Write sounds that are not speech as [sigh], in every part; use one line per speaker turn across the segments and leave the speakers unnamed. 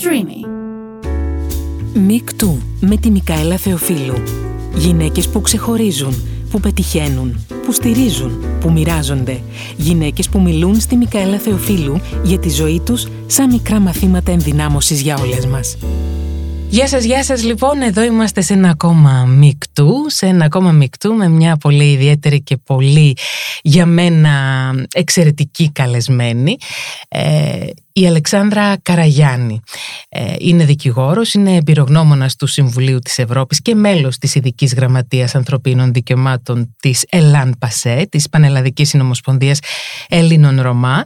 Streamy.
Μικτού με τη Μικαέλα Θεοφίλου. Γυναίκες που ξεχωρίζουν, που πετυχαίνουν, που στηρίζουν, που μοιράζονται. Γυναίκες που μιλούν στη Μικαέλα Θεοφίλου για τη ζωή τους σαν μικρά μαθήματα ενδυνάμωσης για όλες μας. Γεια σας, γεια σας. Λοιπόν, εδώ είμαστε σε ένα ακόμα μικτού, σε ένα ακόμα μικτού με μια πολύ ιδιαίτερη και πολύ για μένα εξαιρετική καλεσμένη. Ε, η Αλεξάνδρα Καραγιάννη ε, είναι δικηγόρος, είναι εμπειρογνώμονας του Συμβουλίου της Ευρώπης και μέλος της ειδικής Γραμματείας Ανθρωπίνων Δικαιωμάτων της ΕΛΑΝ ΠΑΣΕ, της Πανελλαδικής Συνομοσπονδίας Ελλήνων Ρωμά.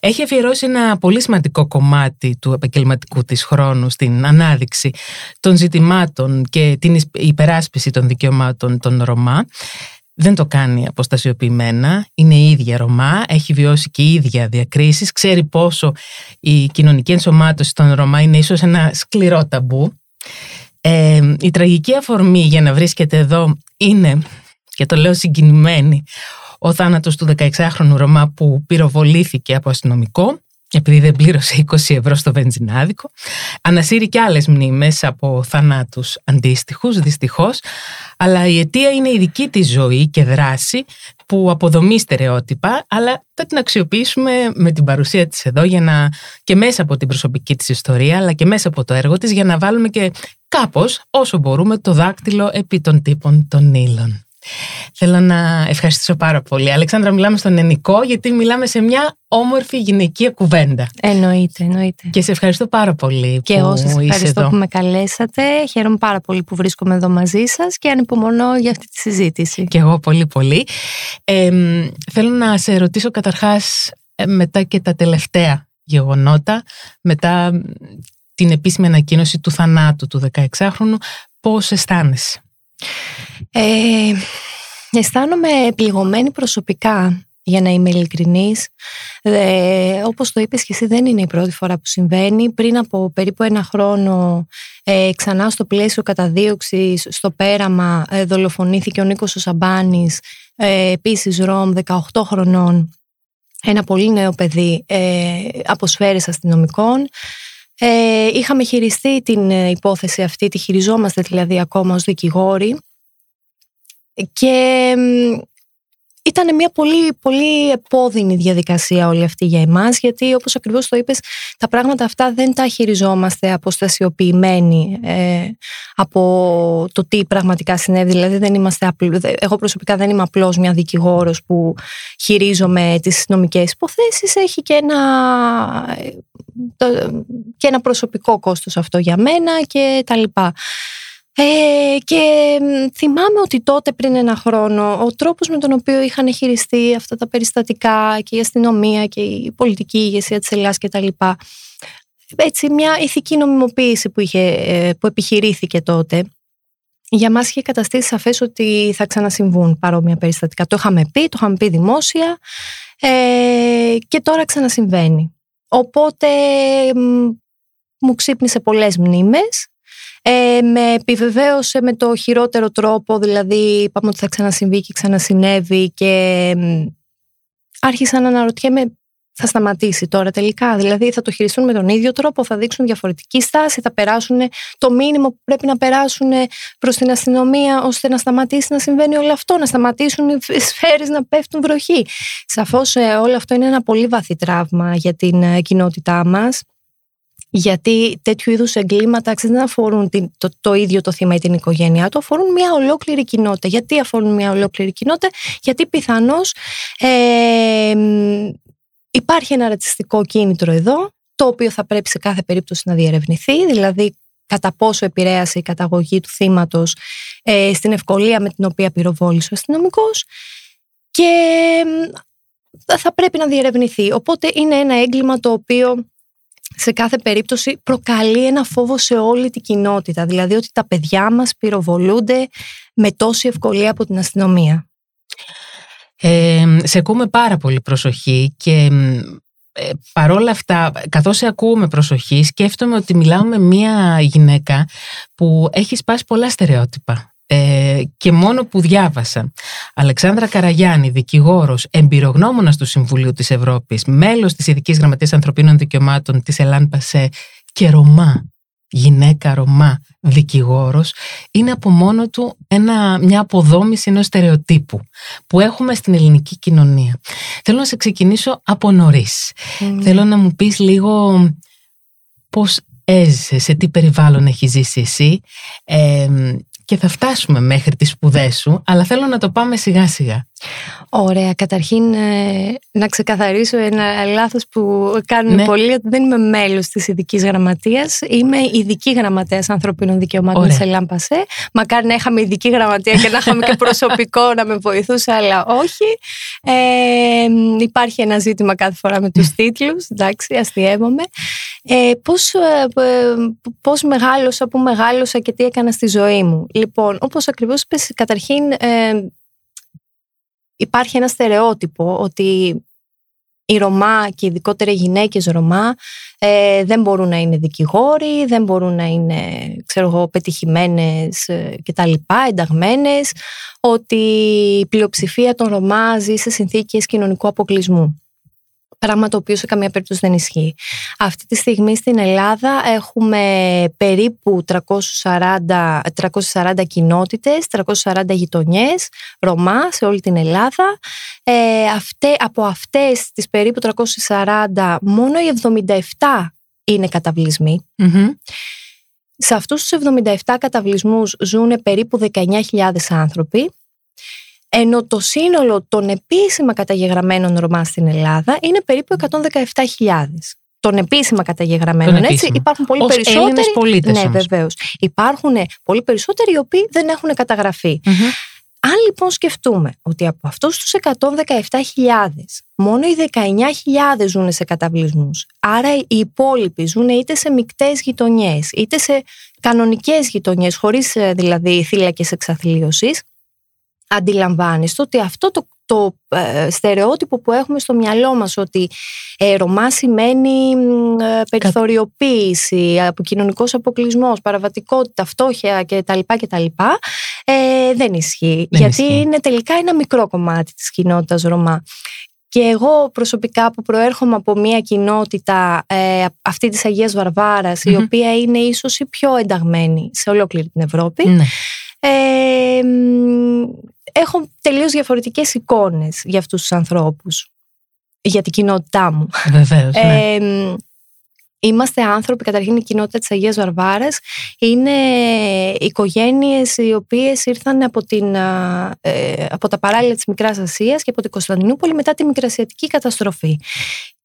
Έχει αφιερώσει ένα πολύ σημαντικό κομμάτι του επαγγελματικού της χρόνου στην ανάδειξη των ζητημάτων και την υπεράσπιση των δικαιωμάτων των Ρωμά δεν το κάνει αποστασιοποιημένα, είναι η ίδια Ρωμά, έχει βιώσει και η ίδια διακρίσεις, ξέρει πόσο η κοινωνική ενσωμάτωση των Ρωμά είναι ίσως ένα σκληρό ταμπού. Ε, η τραγική αφορμή για να βρίσκεται εδώ είναι, και το λέω συγκινημένη, ο θάνατος του 16χρονου Ρωμά που πυροβολήθηκε από αστυνομικό επειδή δεν πλήρωσε 20 ευρώ στο βενζινάδικο. Ανασύρει και άλλες μνήμες από θανάτους αντίστοιχους, δυστυχώς, αλλά η αιτία είναι η δική της ζωή και δράση που αποδομεί στερεότυπα, αλλά θα την αξιοποιήσουμε με την παρουσία της εδώ για να, και μέσα από την προσωπική της ιστορία, αλλά και μέσα από το έργο της για να βάλουμε και κάπως όσο μπορούμε το δάκτυλο επί των τύπων των ήλων. Θέλω να ευχαριστήσω πάρα πολύ. Αλεξάνδρα, μιλάμε στον Ενικό, γιατί μιλάμε σε μια όμορφη γυναικεία κουβέντα.
Εννοείται, εννοείται.
Και σε ευχαριστώ πάρα πολύ
και
που
εγώ σας ευχαριστώ
εδώ.
που με καλέσατε. Χαίρομαι πάρα πολύ που βρίσκομαι εδώ μαζί σας και ανυπομονώ για αυτή τη συζήτηση.
Και εγώ πολύ πολύ. Ε, θέλω να σε ρωτήσω καταρχάς ε, μετά και τα τελευταία γεγονότα, μετά την επίσημη ανακοίνωση του θανάτου του 16χρονου, πώς αισθάνεσαι;
Ε, αισθάνομαι πληγωμένη προσωπικά για να είμαι ειλικρινής. Ε, όπως το είπες και εσύ δεν είναι η πρώτη φορά που συμβαίνει. Πριν από περίπου ένα χρόνο ε, ξανά στο πλαίσιο καταδίωξης στο πέραμα ε, δολοφονήθηκε ο Νίκος ο Σαμπάνης, ε, επίσης Ρώμ 18 χρονών, ένα πολύ νέο παιδί ε, από σφαίρες αστυνομικών. Ε, είχαμε χειριστεί την ε, υπόθεση αυτή, τη χειριζόμαστε δηλαδή ακόμα ως δικηγόροι και ήταν μια πολύ, πολύ επώδυνη διαδικασία όλη αυτή για εμάς γιατί όπως ακριβώς το είπες τα πράγματα αυτά δεν τα χειριζόμαστε αποστασιοποιημένοι ε, από το τι πραγματικά συνέβη. Δηλαδή δεν είμαστε απλ... εγώ προσωπικά δεν είμαι απλώς μια δικηγόρος που χειρίζομαι τις νομικές υποθέσεις. Έχει και ένα, και ένα προσωπικό κόστος αυτό για μένα και τα λοιπά ε, και θυμάμαι ότι τότε πριν ένα χρόνο ο τρόπος με τον οποίο είχαν χειριστεί αυτά τα περιστατικά και η αστυνομία και η πολιτική ηγεσία της Ελλάδας και τα λοιπά έτσι μια ηθική νομιμοποίηση που, είχε, ε, που επιχειρήθηκε τότε για μας είχε καταστήσει σαφές ότι θα ξανασυμβούν παρόμοια περιστατικά. Το είχαμε πει, το είχαμε πει δημόσια ε, και τώρα ξανασυμβαίνει. Οπότε μου ξύπνησε πολλές μνήμες ε, με επιβεβαίωσε με το χειρότερο τρόπο, δηλαδή είπαμε ότι θα ξανασυμβεί και ξανασυνέβη και άρχισα να αναρωτιέμαι θα σταματήσει τώρα τελικά; Δηλαδή θα το χειριστούν με τον ίδιο τρόπο, θα δείξουν διαφορετική στάση, θα περάσουν το μήνυμα που πρέπει να περάσουν προς την αστυνομία ώστε να σταματήσει να συμβαίνει όλο αυτό, να σταματήσουν οι σφαίρες να πέφτουν βροχή. Σαφώς ε, όλο αυτό είναι ένα πολύ βαθύ τραύμα για την ε, κοινότητά μας γιατί τέτοιου είδους εγκλήματα δεν αφορούν το, το ίδιο το θύμα ή την οικογένειά του, αφορούν μια ολόκληρη κοινότητα. Γιατί αφορούν μια ολόκληρη κοινότητα, γιατί πιθανώς ε, υπάρχει ένα ρατσιστικό κίνητρο εδώ, το οποίο θα πρέπει σε κάθε περίπτωση να διερευνηθεί, δηλαδή κατά πόσο επηρέασε η καταγωγή του θύματος ε, στην ευκολία με την οποία πυροβόλησε ο αστυνομικός. και θα πρέπει να διερευνηθεί. Οπότε είναι ένα έγκλημα το οποίο σε κάθε περίπτωση προκαλεί ένα φόβο σε όλη την κοινότητα. Δηλαδή ότι τα παιδιά μας πυροβολούνται με τόση ευκολία από την αστυνομία.
Ε, σε ακούμε πάρα πολύ προσοχή και ε, παρόλα αυτά, καθώς σε ακούω με προσοχή, σκέφτομαι ότι μιλάω με μια γυναίκα που έχει σπάσει πολλά στερεότυπα ε, και μόνο που διάβασα. Αλεξάνδρα Καραγιάννη, δικηγόρος, εμπειρογνώμονας του Συμβουλίου της Ευρώπης, μέλος της Ειδικής Γραμματείας Ανθρωπίνων Δικαιωμάτων της Ελάν Πασέ και Ρωμά, γυναίκα Ρωμά, δικηγόρος, είναι από μόνο του ένα, μια αποδόμηση ενός στερεοτύπου που έχουμε στην ελληνική κοινωνία. Θέλω να σε ξεκινήσω από νωρίς. Θέλω να μου πεις λίγο πώς έζησες, σε τι περιβάλλον έχεις ζήσει εσύ και θα φτάσουμε μέχρι τις σπουδές σου, αλλά θέλω να το πάμε σιγά σιγά.
Ωραία. Καταρχήν ε, να ξεκαθαρίσω ένα λάθος που κάνουν ναι. πολλοί ότι δεν είμαι μέλος της ειδικής γραμματείας. Είμαι ειδική γραμματέας ανθρωπίνων δικαιωμάτων Ωραία. σε Λάμπασε. Μακάρι να είχαμε ειδική γραμματεία και να είχαμε και προσωπικό να με βοηθούσε, αλλά όχι. Ε, υπάρχει ένα ζήτημα κάθε φορά με τους τίτλους. Εντάξει, αστείευομαι. Ε, πώς, ε, πώς μεγάλωσα, πού μεγάλωσα και τι έκανα στη ζωή μου. Λοιπόν, όπως ακριβώς είπες, καταρχήν ε, υπάρχει ένα στερεότυπο ότι οι Ρωμά και ειδικότερα οι γυναίκες Ρωμά ε, δεν μπορούν να είναι δικηγόροι, δεν μπορούν να είναι ξέρω εγώ, πετυχημένες ε, και τα λοιπά, ενταγμένες, ότι η πλειοψηφία των Ρωμά ζει σε συνθήκες κοινωνικού αποκλεισμού. Πράγμα το οποίο σε καμία περίπτωση δεν ισχύει. Αυτή τη στιγμή στην Ελλάδα έχουμε περίπου 340, 340 κοινότητες, 340 γειτονιές, Ρωμά σε όλη την Ελλάδα. Ε, αυτέ, από αυτές τις περίπου 340, μόνο οι 77 είναι καταβλισμοι Σε αυτούς τους 77 καταβλισμούς ζουν περίπου 19.000 άνθρωποι ενώ το σύνολο των επίσημα καταγεγραμμένων Ρωμά στην Ελλάδα είναι περίπου 117.000. Των επίσημα καταγεγραμμένων, έτσι. Υπάρχουν πολύ
Ως
περισσότεροι.
πολίτες
ναι, βεβαίως. Υπάρχουν πολύ περισσότεροι οι οποίοι δεν έχουν Αν λοιπόν σκεφτούμε ότι από αυτούς τους 117.000 μόνο οι 19.000 ζουν σε καταβλισμούς, άρα οι υπόλοιποι ζουν είτε σε μικτές γειτονιές, είτε σε κανονικές γειτονιές, χωρίς ε, δηλαδή θύλακες εξαθλίωσης, αντιλαμβάνεστε ότι αυτό το, το ε, στερεότυπο που έχουμε στο μυαλό μας ότι ε, Ρωμά σημαίνει ε, περιθωριοποίηση, κοινωνικός αποκλεισμός, παραβατικότητα, φτώχεια κτλ. κτλ ε, δεν ισχύει. γιατί είναι τελικά ένα μικρό κομμάτι της κοινότητας Ρωμά. Και εγώ προσωπικά που προέρχομαι από μια κοινότητα ε, αυτή της Αγίας η οποία είναι ίσως η πιο ενταγμένη σε ολόκληρη την Ευρώπη, ναι. Ε, έχω τελείως διαφορετικές εικόνες για αυτούς τους ανθρώπους, για την κοινότητά μου.
Βεβαίως, ναι.
Είμαστε άνθρωποι, καταρχήν η κοινότητα της Αγίας Βαρβάρας είναι οικογένειες οι οποίες ήρθαν από, την, ε, από τα παράλια της Μικράς Ασίας και από την Κωνσταντινούπολη μετά τη Μικρασιατική καταστροφή.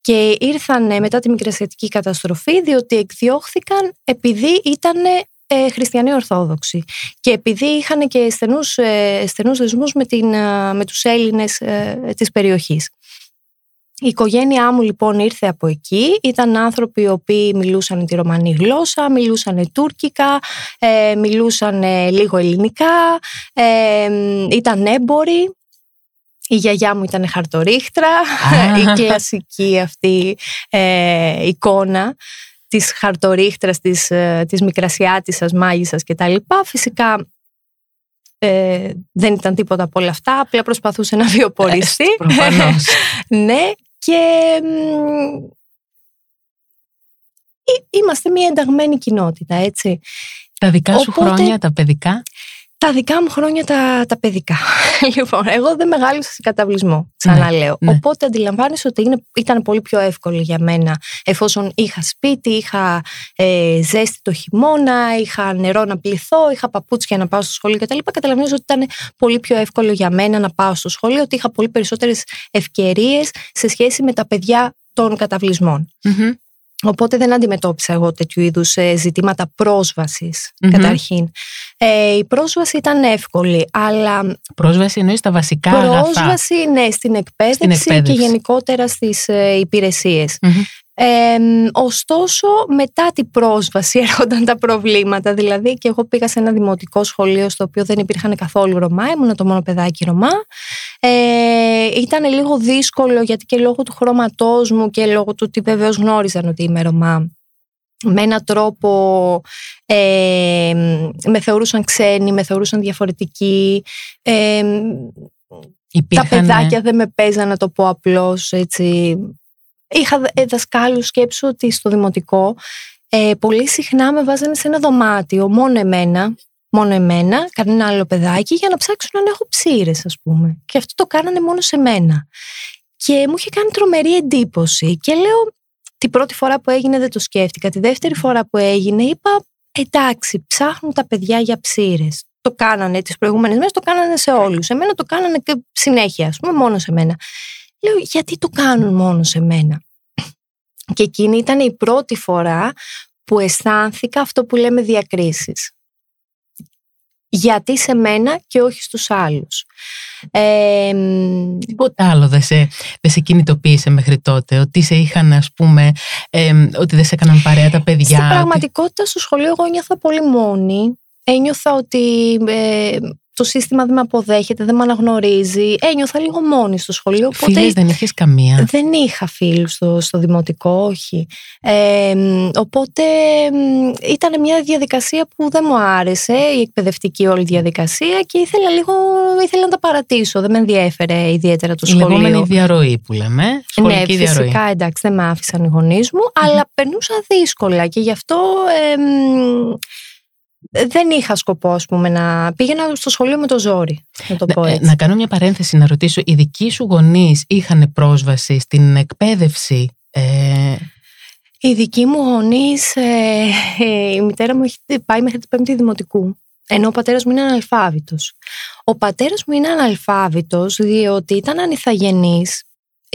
Και ήρθαν μετά τη Μικρασιατική καταστροφή διότι εκδιώχθηκαν επειδή ήταν ε, χριστιανοί Ορθόδοξοι. Και επειδή είχαν και στενούς, ε, στενούς δεσμούς με, την, ε, με τους Έλληνες ε, της περιοχής. Η οικογένειά μου λοιπόν ήρθε από εκεί, ήταν άνθρωποι οι οποίοι μιλούσαν τη ρωμανή γλώσσα, μιλούσαν τουρκικά, ε, μιλούσαν λίγο ελληνικά, ε, ήταν έμποροι. Η γιαγιά μου ήταν χαρτορίχτρα, [laughs] η κλασική αυτή ε, εικόνα της χαρτορίχτρας, της, ε, της μικρασιάτισσας, μάγισσας κτλ. Φυσικά ε, δεν ήταν τίποτα από όλα αυτά, απλά προσπαθούσε να βιοποριστεί.
Ε, [laughs]
ναι, και είμαστε μια ενταγμένη κοινότητα, έτσι.
Τα δικά σου χρόνια, τα παιδικά;
Τα δικά μου χρόνια τα, τα παιδικά. [laughs] λοιπόν, εγώ δεν μεγάλωσα σε καταβλισμό, ξαναλέω. Ναι, ναι. Οπότε αντιλαμβάνεσαι ότι είναι, ήταν πολύ πιο εύκολο για μένα εφόσον είχα σπίτι, είχα ε, ζέστη το χειμώνα, είχα νερό να πληθώ, είχα παπούτσια να πάω στο σχολείο κτλ. Καταλαβαίνω ότι ήταν πολύ πιο εύκολο για μένα να πάω στο σχολείο, ότι είχα πολύ περισσότερες ευκαιρίες σε σχέση με τα παιδιά των καταβλισμων Οπότε δεν αντιμετώπισα εγώ τέτοιου είδους ε, ζητήματα καταρχήν. Ε, η πρόσβαση ήταν εύκολη, αλλά...
Πρόσβαση εννοείς στα βασικά
Πρόσβαση, αγαθά. ναι, στην εκπαίδευση, και γενικότερα στις ε, υπηρεσιες ωστόσο, μετά την πρόσβαση [laughs] έρχονταν τα προβλήματα. Δηλαδή, και εγώ πήγα σε ένα δημοτικό σχολείο στο οποίο δεν υπήρχαν καθόλου Ρωμά, ήμουν το μόνο παιδάκι Ρωμά. Ε, ήταν λίγο δύσκολο γιατί και λόγω του χρώματός μου και λόγω του ότι βεβαίως γνώριζαν ότι είμαι Ρωμά με έναν τρόπο ε, με θεωρούσαν ξένοι, με θεωρούσαν διαφορετικοί. Ε, τα παιδάκια δεν με παίζαν να το πω απλώς έτσι. Είχα δασκάλους σκέψου ότι στο δημοτικό ε, πολύ συχνά με βάζανε σε ένα δωμάτιο, μόνο εμένα, μόνο εμένα, κανένα άλλο παιδάκι, για να ψάξουν αν έχω ψήρες, ας πούμε. Και αυτό το κάνανε μόνο σε μένα. Και μου είχε κάνει τρομερή εντύπωση. Και λέω, την πρώτη φορά που έγινε δεν το σκέφτηκα. Τη δεύτερη φορά που έγινε, είπα, εντάξει, ψάχνουν τα παιδιά για ψήρες. Το κάνανε τις προηγούμενες μέρες, το κάνανε σε όλους. Εμένα το κάνανε και συνέχεια, ας πούμε, μόνο σε μένα. Λέω, γιατί το κάνουν μόνο σε μένα; Και εκείνη ήταν η πρώτη φορά που αισθάνθηκα αυτό που λέμε διακρίσεις. Γιατί σε μένα και όχι στους άλλους.
Ε, Τίποτα άλλο δεν σε, δεν σε κινητοποίησε μέχρι τότε, ότι σε είχαν ας πούμε, ότι δεν σε έκαναν παρέα τα παιδιά.
Στην πραγματικότητα στο σχολείο εγώ νιώθα πολύ μόνη. Ένιωθα ότι ε, το σύστημα δεν με αποδέχεται, δεν με αναγνωρίζει. Ένιωθα λίγο μόνη στο σχολείο.
Φίλες δεν είχες καμία;
Δεν είχα φίλους στο, στο δημοτικό, όχι. οπότε ήταν μια διαδικασία που δεν μου άρεσε, η εκπαιδευτική όλη διαδικασία και ήθελα λίγο, ήθελα να τα παρατήσω. Δεν με ενδιέφερε ιδιαίτερα το σχολείο. Η
λεγόμενη διαρροή που λέμε. Σχολική
ναι, φυσικά εντάξει δεν με άφησαν οι γονείς μου, αλλά περνούσα δύσκολα και γι' αυτό δεν είχα σκοπό, ας πούμε, να πήγαινα στο σχολείο με το ζόρι, να το πω ε, έτσι.
Να κάνω μια παρένθεση, να ρωτήσω, οι δικοί σου γονείς είχαν πρόσβαση στην εκπαίδευση ε...
Οι δικοί μου γονείς, ε, ε, η μητέρα μου έχει πάει μέχρι την πέμπτη δημοτικού, ενώ ο πατέρας μου είναι αναλφάβητος. Ο πατέρας μου είναι αναλφάβητος διότι ήταν ανιθαγενής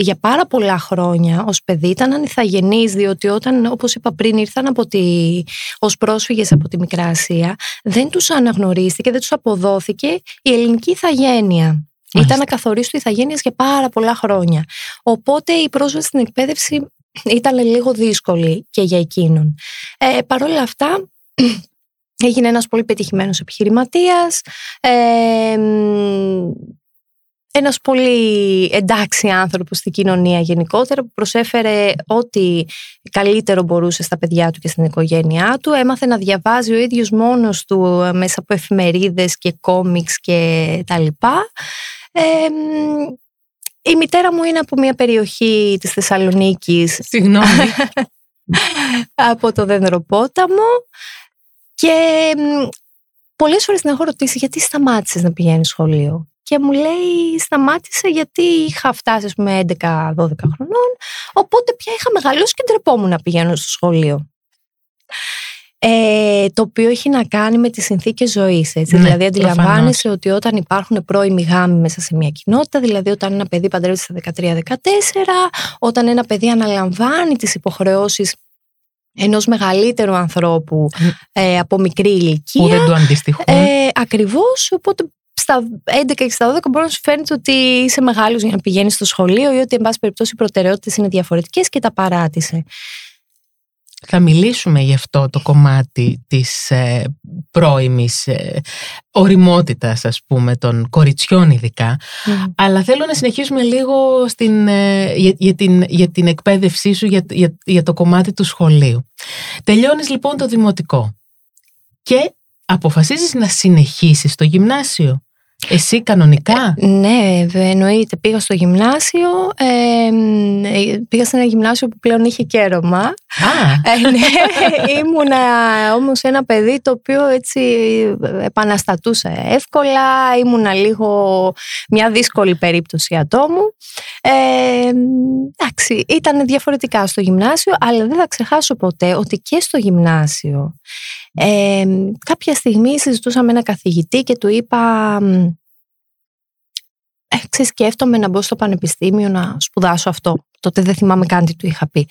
για πάρα πολλά χρόνια ως παιδί ήταν ανηθαγενείς διότι όταν όπως είπα πριν ήρθαν από τη, ως πρόσφυγες από τη Μικρά Ασία δεν τους αναγνωρίστηκε, δεν τους αποδόθηκε η ελληνική ηθαγένεια. Ήταν ακαθορίστου ηθαγένειας για πάρα πολλά χρόνια. Οπότε η πρόσβαση στην εκπαίδευση ήταν λίγο δύσκολη και για εκείνον. Ε, Παρ' όλα αυτά [clears throat] έγινε ένας πολύ πετυχημένος επιχειρηματίας, ε, ένας πολύ εντάξει άνθρωπος στην κοινωνία γενικότερα που προσέφερε ό,τι καλύτερο μπορούσε στα παιδιά του και στην οικογένειά του. Έμαθε να διαβάζει ο ίδιος μόνος του ε, μέσα από εφημερίδες και κόμιξ και τα λοιπά. η μητέρα μου είναι από μια περιοχή της Θεσσαλονίκης.
Συγγνώμη. [laughs]
από το Δενδροπόταμο και πολλές φορές την έχω ρωτήσει γιατί σταμάτησες να πηγαίνεις σχολείο; Και μου λέει σταμάτησε γιατί είχα φτάσει με 11-12 χρονών οπότε πια είχα μεγαλώσει και ντρεπόμουν να πηγαίνω στο σχολείο. Ε, το οποίο έχει να κάνει με τις συνθήκες ζωής έτσι. Ναι, δηλαδή αντιλαμβάνεσαι ότι όταν υπάρχουν πρώιμοι γάμοι μέσα σε μια κοινότητα δηλαδή όταν ένα παιδί παντρεύεται στα 13-14 όταν ένα παιδί αναλαμβάνει τις υποχρεώσεις ενός μεγαλύτερου ανθρώπου ε, από μικρή ηλικία
που δεν το αντιστοιχούν
ε, ακριβώς οπότε στα 11 και στα 12 μπορεί να σου φαίνεται ότι είσαι μεγάλος για να πηγαίνεις στο σχολείο ή ότι, εν πάση περιπτώσει, οι προτεραιότητες είναι διαφορετικές και τα παράτησε.
Θα μιλήσουμε γι' αυτό το κομμάτι της ε, πρώιμης ε, οριμότητας ας πούμε των κοριτσιών ειδικά αλλά θέλω να συνεχίσουμε λίγο στην, ε, για, την, για την εκπαίδευσή σου για, για, για το κομμάτι του σχολείου. Τελειώνεις λοιπόν το δημοτικό και αποφασίζεις να συνεχίσεις το γυμνάσιο. Εσύ κανονικά;
Ε, ναι, εννοείται. Πήγα στο γυμνάσιο. Ε, πήγα σε ένα γυμνάσιο που πλέον είχε κέρωμα. Ε, ναι, [laughs] ήμουνα όμως ένα παιδί το οποίο έτσι επαναστατούσε εύκολα. Ήμουνα λίγο μια δύσκολη περίπτωση ατόμου. Ε, εντάξει, ήταν διαφορετικά στο γυμνάσιο, αλλά δεν θα ξεχάσω ποτέ ότι και στο γυμνάσιο ε, κάποια στιγμή συζητούσα με ένα καθηγητή και του είπα ε, σκέφτομαι να μπω στο πανεπιστήμιο να σπουδάσω αυτό. Τότε δεν θυμάμαι καν τι του είχα πει.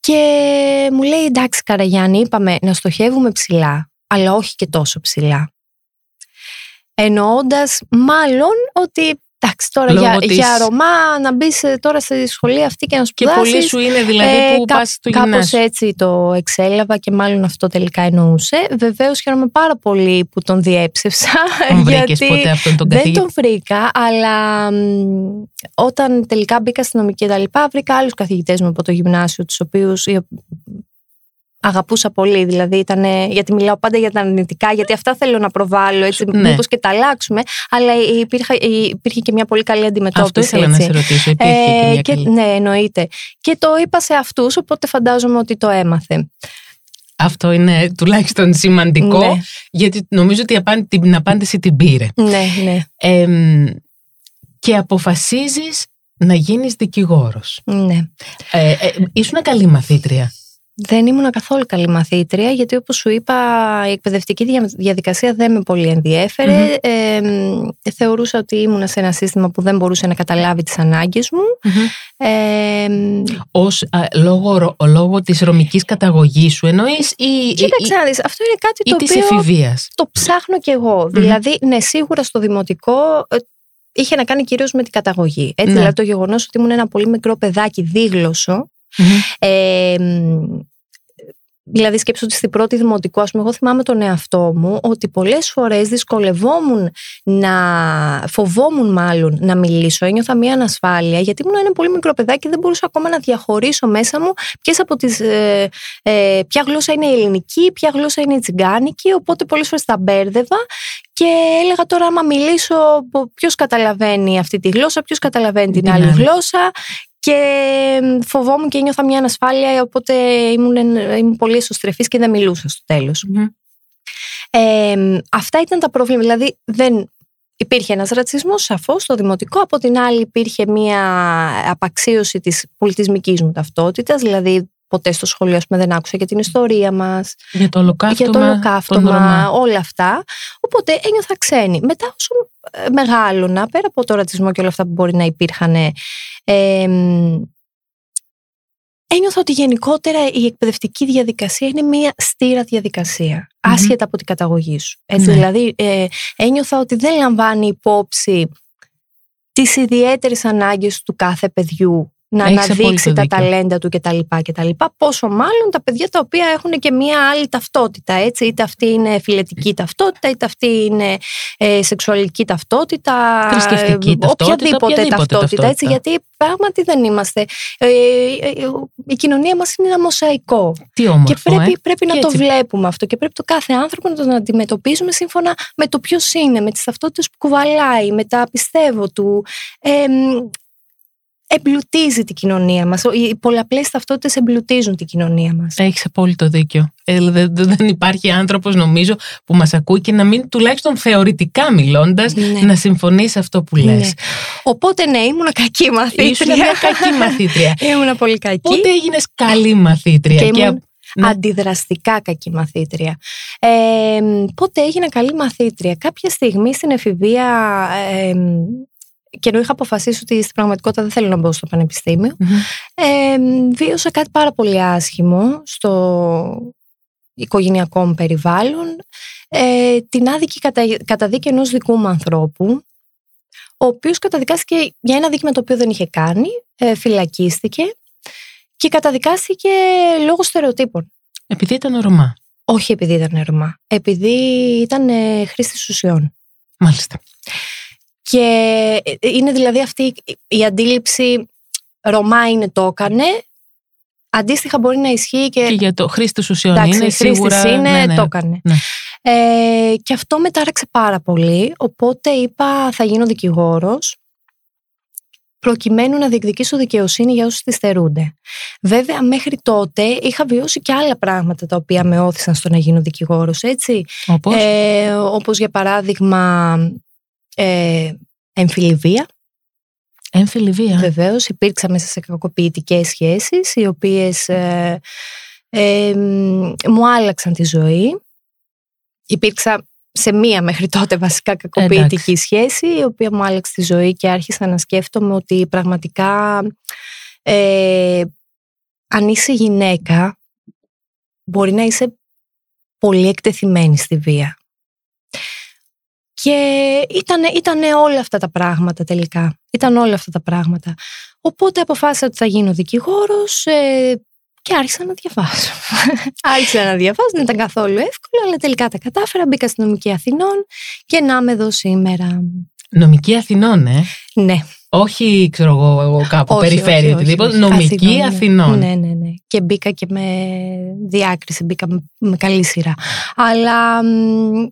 Και μου λέει εντάξει Καραγιάννη είπαμε να στοχεύουμε ψηλά αλλά όχι και τόσο ψηλά. Εννοώντας μάλλον ότι Εντάξει, τώρα για, της... για Ρωμά να μπεις τώρα στη σχολή αυτή και να σπουδάσεις.
Και πολύ σου είναι δηλαδή ε, που κα, πας στο
Κάπως έτσι το εξέλαβα και μάλλον αυτό τελικά εννοούσε. Βεβαίως χαίρομαι πάρα πολύ που τον διέψευσα.
Τον [laughs] βρήκες ποτέ αυτόν τον
καθηγητή. Δεν τον βρήκα, αλλά όταν τελικά μπήκα στην νομική και τα λοιπά, βρήκα άλλους καθηγητές μου από το γυμνάσιο, τους οποίους αγαπούσα πολύ. Δηλαδή, ήταν, γιατί μιλάω πάντα για τα αρνητικά, γιατί αυτά θέλω να προβάλλω, έτσι, ναι. μήπως και τα αλλάξουμε. Αλλά υπήρχε, υπήρχε και μια πολύ καλή αντιμετώπιση.
Αυτό ήθελα
έτσι.
να σε ρωτήσω. Υπήρχε ε, και μια
και,
καλή.
Ναι, εννοείται. Και το είπα σε αυτούς, οπότε φαντάζομαι ότι το έμαθε.
Αυτό είναι τουλάχιστον σημαντικό,
Ναι.
γιατί νομίζω ότι η απάν- την απάντηση την πήρε.
Ναι, ναι,
Εμ, και αποφασίζεις να γίνεις δικηγόρος.
ναι.
Ε, ε, ήσουν καλή μαθήτρια;
Δεν ήμουν καθόλου καλή μαθήτρια, γιατί όπως σου είπα η εκπαιδευτική δια- διαδικασία δεν με πολύ ενδιέφερε. Ε, μ, θεωρούσα ότι ήμουν σε ένα σύστημα που δεν μπορούσε να καταλάβει τις ανάγκες μου. Ε, μ,
Ως, α, λόγω, ρο- λόγω της ρωμικής καταγωγής σου εννοείς ή,
κοίταξε
ή,
να δεις, αυτό είναι κάτι
ή
το
της
οποίο
εφηβείας;
το ψάχνω κι εγώ. Δηλαδή, ναι, σίγουρα στο δημοτικό ε, είχε να κάνει κυρίως με την καταγωγή. Έτσι,
Ναι.
δηλαδή το γεγονός ότι ήμουν ένα πολύ μικρό παιδάκι δίγλωσσο, Ε, μ, δηλαδή σκέψω ότι στην πρώτη δημοτικό, ας πούμε, εγώ θυμάμαι τον εαυτό μου ότι πολλές φορές δυσκολευόμουν να, φοβόμουν μάλλον να μιλήσω, ένιωθα μια ανασφάλεια γιατί ήμουν ένα πολύ μικρό παιδάκι και δεν μπορούσα ακόμα να διαχωρίσω μέσα μου ποιες από τις, ε, ε, ποια γλώσσα είναι η ελληνική, ποια γλώσσα είναι η τσιγκάνικη, οπότε πολλές φορές τα μπέρδευα και έλεγα τώρα άμα μιλήσω ποιος καταλαβαίνει αυτή τη γλώσσα, ποιος καταλαβαίνει την,
Την
άλλη
άλλη.
γλώσσα και φοβόμουν και νιώθα μια ανασφάλεια οπότε ήμουν, ήμουν πολύ εσωστρεφής και δεν μιλούσα στο τέλος.
Μμμ.
Ε, αυτά ήταν τα προβλήματα. Δηλαδή δεν υπήρχε ένας ρατσισμός σαφώς στο δημοτικό. Από την άλλη υπήρχε μια απαξίωση της πολιτισμικής μου ταυτότητας. Δηλαδή ποτέ στο σχολείο ας πούμε, δεν άκουσα για την ιστορία μας,
Για το ολοκαύτωμα,
για το
των
ολοκαύτωμα,
Ρωμά.
όλα αυτά. Οπότε ένιωθα ξένη. Μετά όσο ε, μεγάλωνα, πέρα από το ρατσισμό και όλα αυτά που μπορεί να υπήρχαν, ε, μ, ένιωθα ότι γενικότερα η εκπαιδευτική διαδικασία είναι μια στήρα διαδικασία,
Μμμ.
άσχετα από την καταγωγή σου. Έτσι,
Ναι.
Δηλαδή, ε, ένιωθα ότι δεν λαμβάνει υπόψη τις ιδιαίτερες ανάγκες του κάθε παιδιού να
Έχεις
αναδείξει
απόλυτο
τα
δίκιο.
ταλέντα του κτλ. κτλ. Πόσο μάλλον τα παιδιά τα οποία έχουν και μία άλλη ταυτότητα. Έτσι. Είτε αυτή είναι φιλετική ταυτότητα, είτε αυτή είναι ε, σεξουαλική ταυτότητα.
Θρησκευτική
ε,
ταυτότητα,
οποιαδήποτε,
οποιαδήποτε
ταυτότητα. Έτσι,
ταυτότητα.
γιατί πράγματι δεν είμαστε. Ε, ε, ε, η κοινωνία μας είναι ένα μοσαϊκό.
Τι όμορφο,
Και πρέπει,
ε.
πρέπει να
Και
το
έτσι.
βλέπουμε αυτό και πρέπει το κάθε άνθρωπο να τον αντιμετωπίζουμε σύμφωνα με το ποιος είναι, με τις ταυτότητες που κουβαλάει, με τα πιστεύω του. Ε, μ, εμπλουτίζει την κοινωνία μας. Ο- Οι πολλαπλές ταυτότητες εμπλουτίζουν την κοινωνία μας.
Έχεις απόλυτο δίκιο. Ε, δεν, δεν υπάρχει άνθρωπος νομίζω που μας ακούει και να μην τουλάχιστον θεωρητικά μιλώντας
Ναι.
να συμφωνεί σε αυτό που λες.
Ναι. Οπότε ναι, ήμουν κακή μαθήτρια.
Ήσουν μια κακή μαθήτρια. [laughs]
Ήμουν πολύ κακή.
Πότε έγινες καλή μαθήτρια.
Και ήμουν
ναι.
αντιδραστικά κακή μαθήτρια. Ε, πότε έγινα καλή μαθήτρια. Κάποια στιγμή στην εφηβεία ε, και ενώ είχα αποφασίσει ότι στην πραγματικότητα δεν θέλω να μπω στο πανεπιστήμιο,
Μμμ.
ε, βίωσα κάτι πάρα πολύ άσχημο στο οικογενειακό μου περιβάλλον. Ε, την άδικη κατα, καταδίκη ενός δικού μου ανθρώπου, ο οποίος καταδικάστηκε για ένα δίκημα το οποίο δεν είχε κάνει, ε, φυλακίστηκε και καταδικάστηκε λόγω στερεοτύπων.
Επειδή ήταν Ρωμά.
Όχι επειδή ήταν Ρωμά, επειδή ήταν ε, χρήστης ουσιών.
Μάλιστα.
Και ε, είναι δηλαδή αυτή η αντίληψη Ρωμά είναι το έκανε. Αντίστοιχα μπορεί να ισχύει και,
Και για το χρήστη ουσιών
εντάξει,
είναι
χρήστης
σίγουρα.
είναι,
ναι, ναι.
το έκανε.
Ναι.
Ε, και αυτό με τάραξε πάρα πολύ, οπότε είπα θα γίνω δικηγόρος προκειμένου να διεκδικήσω δικαιοσύνη για όσους τη στερούνται. Βέβαια, μέχρι τότε είχα βιώσει και άλλα πράγματα τα οποία με όθησαν στο να γίνω δικηγόρος, έτσι.
Όπως;
Ε, όπως για παράδειγμα ε, εμφυλιβία.
Έμφυλη βία.
Βεβαίως υπήρξα μέσα σε κακοποιητικές σχέσεις οι οποίες ε, ε, μ, μου άλλαξαν τη ζωή. Υπήρξα σε μία μέχρι τότε βασικά κακοποιητική
Εντάξει.
σχέση η οποία μου άλλαξε τη ζωή και άρχισα να σκέφτομαι ότι πραγματικά ε, αν είσαι γυναίκα μπορεί να είσαι πολύ εκτεθειμένη στη βία. Και ήταν, ήτανε όλα αυτά τα πράγματα τελικά. Ήταν όλα αυτά τα πράγματα. Οπότε αποφάσισα ότι θα γίνω δικηγόρος ε, και άρχισα να διαβάσω. [laughs] άρχισα να διαβάσω, δεν ήταν καθόλου εύκολο, αλλά τελικά τα κατάφερα. Μπήκα στην νομική Αθηνών και να είμαι εδώ σήμερα.
Νομική Αθηνών, ε;
Ναι.
Όχι, ξέρω εγώ, εγώ κάπου,
Όχι,
περιφέρεια,
όχι, όχι,
οτιδήποτε.
όχι.
Νομική
ναι.
Αθηνών.
Ναι, ναι, ναι. Και μπήκα και με διάκριση, μπήκα με, με καλή σειρά. Αλλά μ,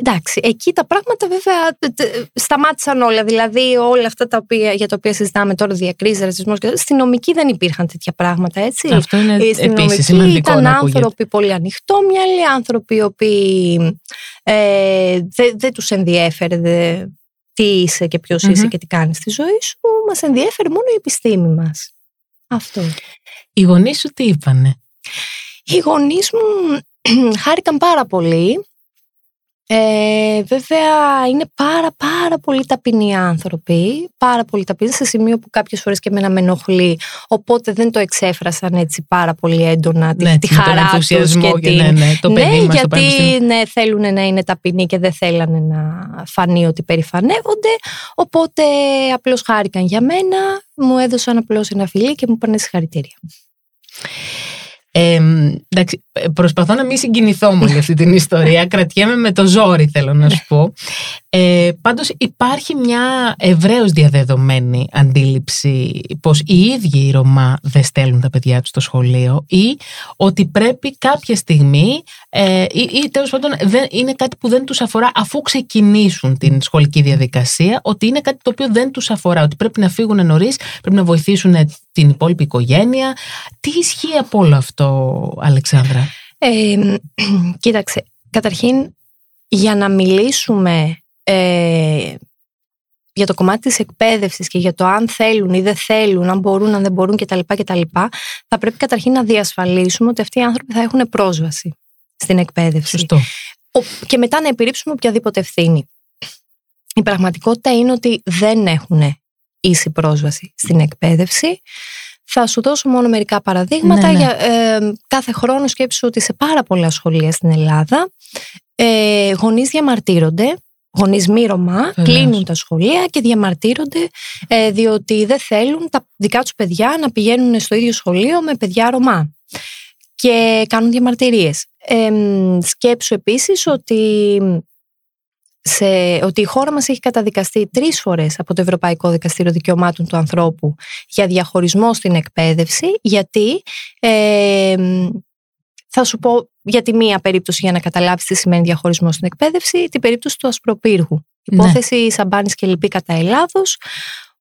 εντάξει, εκεί τα πράγματα βέβαια σταμάτησαν όλα. Δηλαδή, όλα αυτά τα οποία, για τα οποία συζητάμε τώρα, διακρίσει, ρατσισμός και στην νομική δεν υπήρχαν τέτοια πράγματα, έτσι.
Αυτό είναι επίσης σημαντικό.
Ήταν άνθρωποι πολύ ανοιχτόμυαλοι, άνθρωποι οι οποίοι ε, δεν δε τους ενδιέφερε δε, τι είσαι και ποιος είσαι και τι κάνεις στη ζωή σου. Μας ενδιέφερε μόνο η επιστήμη μας. Αυτό.
Οι γονείς σου τι είπανε;
Οι γονείς μου [clears throat] χάρηκαν πάρα πολύ ε, βέβαια είναι πάρα πάρα πολύ ταπεινοί άνθρωποι, πάρα πολύ ταπεινοί σε σημείο που κάποιες φορές και εμένα με ενοχλεί, οπότε δεν το εξέφρασαν έτσι πάρα πολύ έντονα
ναι,
τη, χαρά τους
και,
και
ναι, ναι, το παιδί
ναι,
μας
γιατί ναι, θέλουν να είναι ταπεινοί και δεν θέλανε να φανεί ότι περηφανεύονται, οπότε απλώς χάρηκαν για μένα, μου έδωσαν απλώς ένα φιλί και μου είπαν συγχαρητήρια.
Ε, εντάξει, προσπαθώ να μην συγκινηθώ με αυτή την ιστορία. [laughs] Κρατιέμαι με το ζόρι, θέλω να σου πω. Ε, Πάντως υπάρχει μια ευρέως διαδεδομένη αντίληψη πως οι ίδιοι οι Ρωμά δεν στέλνουν τα παιδιά τους στο σχολείο ή ότι πρέπει κάποια στιγμή ε, ή, ή τέλος πάντων δεν, είναι κάτι που δεν τους αφορά αφού ξεκινήσουν την σχολική διαδικασία, ότι είναι κάτι το οποίο δεν τους αφορά, ότι πρέπει να φύγουν νωρίς, πρέπει να βοηθήσουν την υπόλοιπη οικογένεια. Τι ισχύει από όλο αυτό, Αλεξάνδρα;
Ε, [clears throat] κοίταξε, καταρχήν για να μιλήσουμε ε, για το κομμάτι της εκπαίδευσης και για το αν θέλουν ή δεν θέλουν, αν μπορούν, αν δεν μπορούν κτλ. κτλ θα πρέπει καταρχήν να διασφαλίσουμε ότι αυτοί οι άνθρωποι θα έχουν πρόσβαση στην εκπαίδευση.
Σωστό.
Και μετά να επιρρύψουμε οποιαδήποτε ευθύνη. Η πραγματικότητα είναι ότι δεν έχουν ίση πρόσβαση στην εκπαίδευση. Θα σου δώσω μόνο μερικά παραδείγματα.
Ναι, ναι.
Για, ε, κάθε χρόνο σκέψου ότι σε πάρα πολλά σχολεία στην Ελλάδα ε, γονείς διαμαρτύρονται γονείς μη Ρωμά κλείνουν τα σχολεία και διαμαρτύρονται ε, διότι δεν θέλουν τα δικά τους παιδιά να πηγαίνουν στο ίδιο σχολείο με παιδιά Ρωμά και κάνουν διαμαρτυρίες. Ε, σκέψου επίσης ότι, σε, ότι η χώρα μας έχει καταδικαστεί τρεις φορές από το Ευρωπαϊκό Δικαστήριο Δικαιωμάτων του Ανθρώπου για διαχωρισμό στην εκπαίδευση γιατί ε, θα σου πω για τη μία περίπτωση για να καταλάβεις τι σημαίνει διαχωρισμό στην εκπαίδευση, την περίπτωση του Ασπροπύργου. Ναι. Υπόθεση Σαμπάνης και Λυπή κατά Ελλάδος,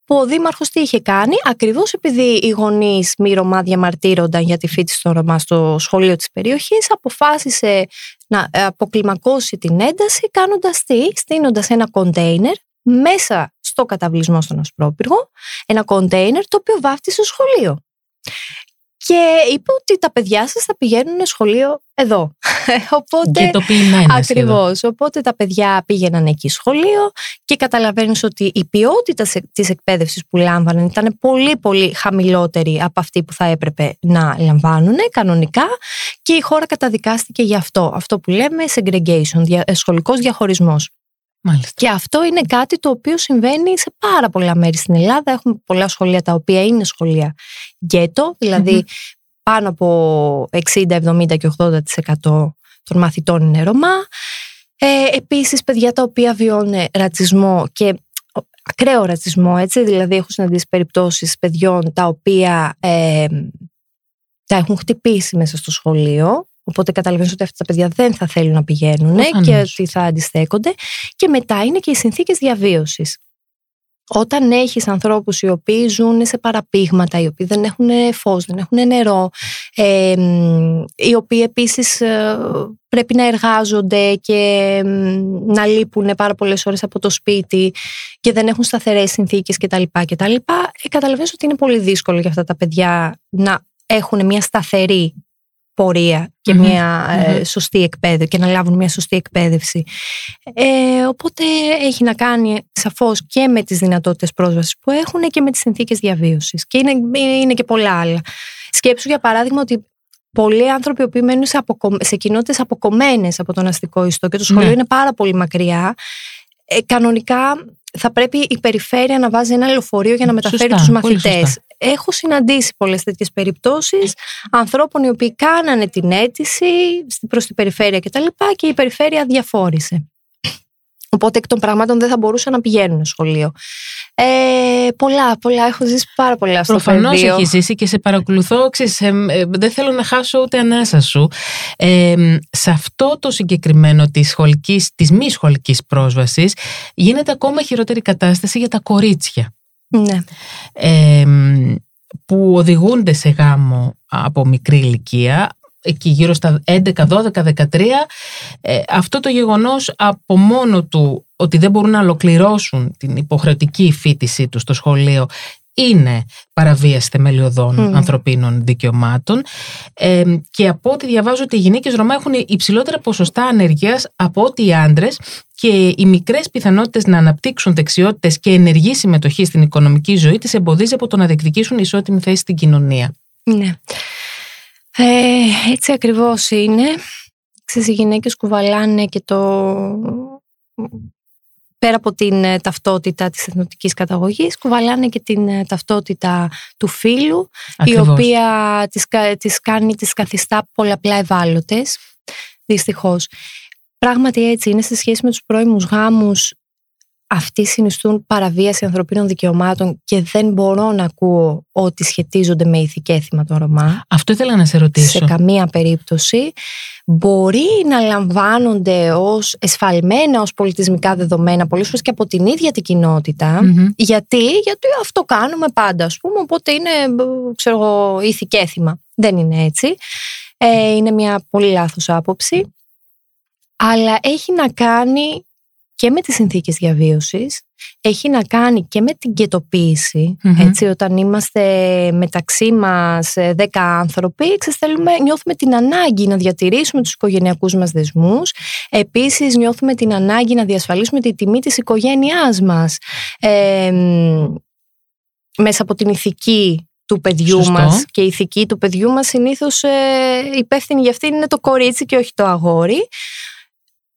που ο Δήμαρχος τι είχε κάνει, ακριβώς επειδή οι γονείς μη Ρωμά διαμαρτύρονταν για τη φίτηση των Ρωμά στο σχολείο της περιοχής, αποφάσισε να αποκλιμακώσει την ένταση, κάνοντας τι, στείνοντας ένα κοντέινερ μέσα στο καταβλισμό στον Ασπρόπυργο, ένα κοντέινερ το οποίο βάφτισε σχολείο και είπε ότι τα παιδιά σας θα πηγαίνουν σχολείο εδώ. [laughs] Οπότε, ακριβώς, οπότε τα παιδιά πήγαιναν εκεί σχολείο και καταλαβαίνεις ότι η ποιότητα της εκπαίδευσης που λάμβαναν ήταν πολύ πολύ χαμηλότερη από αυτή που θα έπρεπε να λαμβάνουν κανονικά και η χώρα καταδικάστηκε γι' αυτό, αυτό που λέμε segregation, σχολικός διαχωρισμός.
Μάλιστα.
Και αυτό είναι κάτι το οποίο συμβαίνει σε πάρα πολλά μέρη στην Ελλάδα. Έχουμε πολλά σχολεία τα οποία είναι σχολεία γκέτο, δηλαδη πάνω από 60, 70 και 80% των μαθητών είναι Ρωμά. Ε, επίσης παιδιά τα οποία βιώνουν ρατσισμό και ακραίο ρατσισμό, έτσι, δηλαδή έχω συναντήσει περιπτώσεις παιδιών τα οποία ε, τα έχουν χτυπήσει μέσα στο σχολείο Οπότε καταλαβαίνεις ότι αυτά τα παιδιά δεν θα θέλουν να πηγαίνουν και ότι θα αντιστέκονται. Και μετά είναι και οι συνθήκες διαβίωσης. Όταν έχεις ανθρώπους οι οποίοι ζουν σε παραπήγματα, οι οποίοι δεν έχουν φως, δεν έχουν νερό, ε, οι οποίοι επίσης ε, πρέπει να εργάζονται και να λείπουν πάρα πολλές ώρες από το σπίτι και δεν έχουν σταθερές συνθήκες κτλ. κτλ ε, καταλαβαίνεις ότι είναι πολύ δύσκολο για αυτά τα παιδιά να έχουν μια σταθερή πορεία και μια ε, σωστή εκπαίδευση και να λάβουν μια σωστή εκπαίδευση. Ε, οπότε έχει να κάνει σαφώς και με τις δυνατότητες πρόσβασης που έχουν και με τις συνθήκες διαβίωσης. Και είναι, είναι και πολλά άλλα. Σκέψου για παράδειγμα ότι πολλοί άνθρωποι που μένουν σε, αποκο... σε κοινότητες αποκομμένες από τον αστικό ιστό και το σχολείο ναι. είναι πάρα πολύ μακριά, ε, κανονικά θα πρέπει η περιφέρεια να βάζει ένα λεωφορείο για να μεταφέρει τους μαθητές. Έχω συναντήσει πολλές τέτοιες περιπτώσεις ανθρώπων οι οποίοι κάνανε την αίτηση προς την περιφέρεια κτλ. Και, και η περιφέρεια διαφόρησε. Οπότε εκ των πραγμάτων δεν θα μπορούσαν να πηγαίνουν σχολείο. Ε, πολλά, πολλά. Έχω ζήσει πάρα πολλά στο
Προφανώς
πεδίο.
έχεις ζήσει και σε παρακολουθώ. Ξέρεις, ε, ε, δεν θέλω να χάσω ούτε ανάσα σου. Ε, σε αυτό το συγκεκριμένο της, σχολικής, της μη σχολικής πρόσβασης γίνεται ακόμα χειρότερη κατάσταση για τα κορίτσια.
Ναι.
Ε, που οδηγούνται σε γάμο από μικρή ηλικία εκεί γύρω στα 11, 12, 13 ε, αυτό το γεγονός από μόνο του ότι δεν μπορούν να ολοκληρώσουν την υποχρεωτική φίτησή τους στο σχολείο είναι παραβίαση θεμελιωδών
Μμμ.
ανθρωπίνων δικαιωμάτων ε, και από ό,τι διαβάζω ότι οι γυναίκες Ρωμά έχουν υψηλότερα ποσοστά ανεργίας από ό,τι οι άντρες και οι μικρές πιθανότητες να αναπτύξουν δεξιότητες και ενεργή συμμετοχή στην οικονομική ζωή τις εμποδίζει από το να διεκδικήσουν ισότιμη θέση στην κοινωνία.
Ναι. Ε, έτσι ακριβώς είναι. Ξέρεις, οι γυναίκες κουβαλάνε και το... Πέρα από την ε, ταυτότητα της εθνοτικής καταγωγής, κουβαλάνε και την ε, ταυτότητα του φίλου,
Ακριβώς.
η οποία τις, κα- τις κάνει, τις καθιστά πολλαπλά ευάλωτες, δυστυχώς. Πράγματι έτσι είναι σε σχέση με τους πρώιμους γάμους αυτοί συνιστούν παραβίαση ανθρωπίνων δικαιωμάτων και δεν μπορώ να ακούω ότι σχετίζονται με ηθική έθιμα των Ρωμά.
Αυτό ήθελα να σε ρωτήσω.
Σε καμία περίπτωση. Μπορεί να λαμβάνονται ως εσφαλμένα, ως πολιτισμικά δεδομένα, πολλές φορές και από την ίδια την κοινότητα.
Μμμ.
Γιατί, γιατί αυτό κάνουμε πάντα, ας πούμε, οπότε είναι, ε, ξέρω εγώ, ηθική έθιμα. Δεν είναι έτσι. Ε, είναι μια πολύ λάθος άποψη. Αλλά έχει να κάνει και με τις συνθήκες διαβίωσης, έχει να κάνει και με την κετοποίηση,
Μμμ.
έτσι, όταν είμαστε μεταξύ μας ε, δέκα άνθρωποι, ξέρεις, θέλουμε, νιώθουμε την ανάγκη να διατηρήσουμε τους οικογενειακούς μας δεσμούς, επίσης νιώθουμε την ανάγκη να διασφαλίσουμε τη τιμή της οικογένειάς μας, ε, μ, μέσα από την ηθική του παιδιού
Σωστό.
μας και η ηθική του παιδιού μας συνήθως ε, υπεύθυνη για αυτήν είναι το κορίτσι και όχι το αγόρι.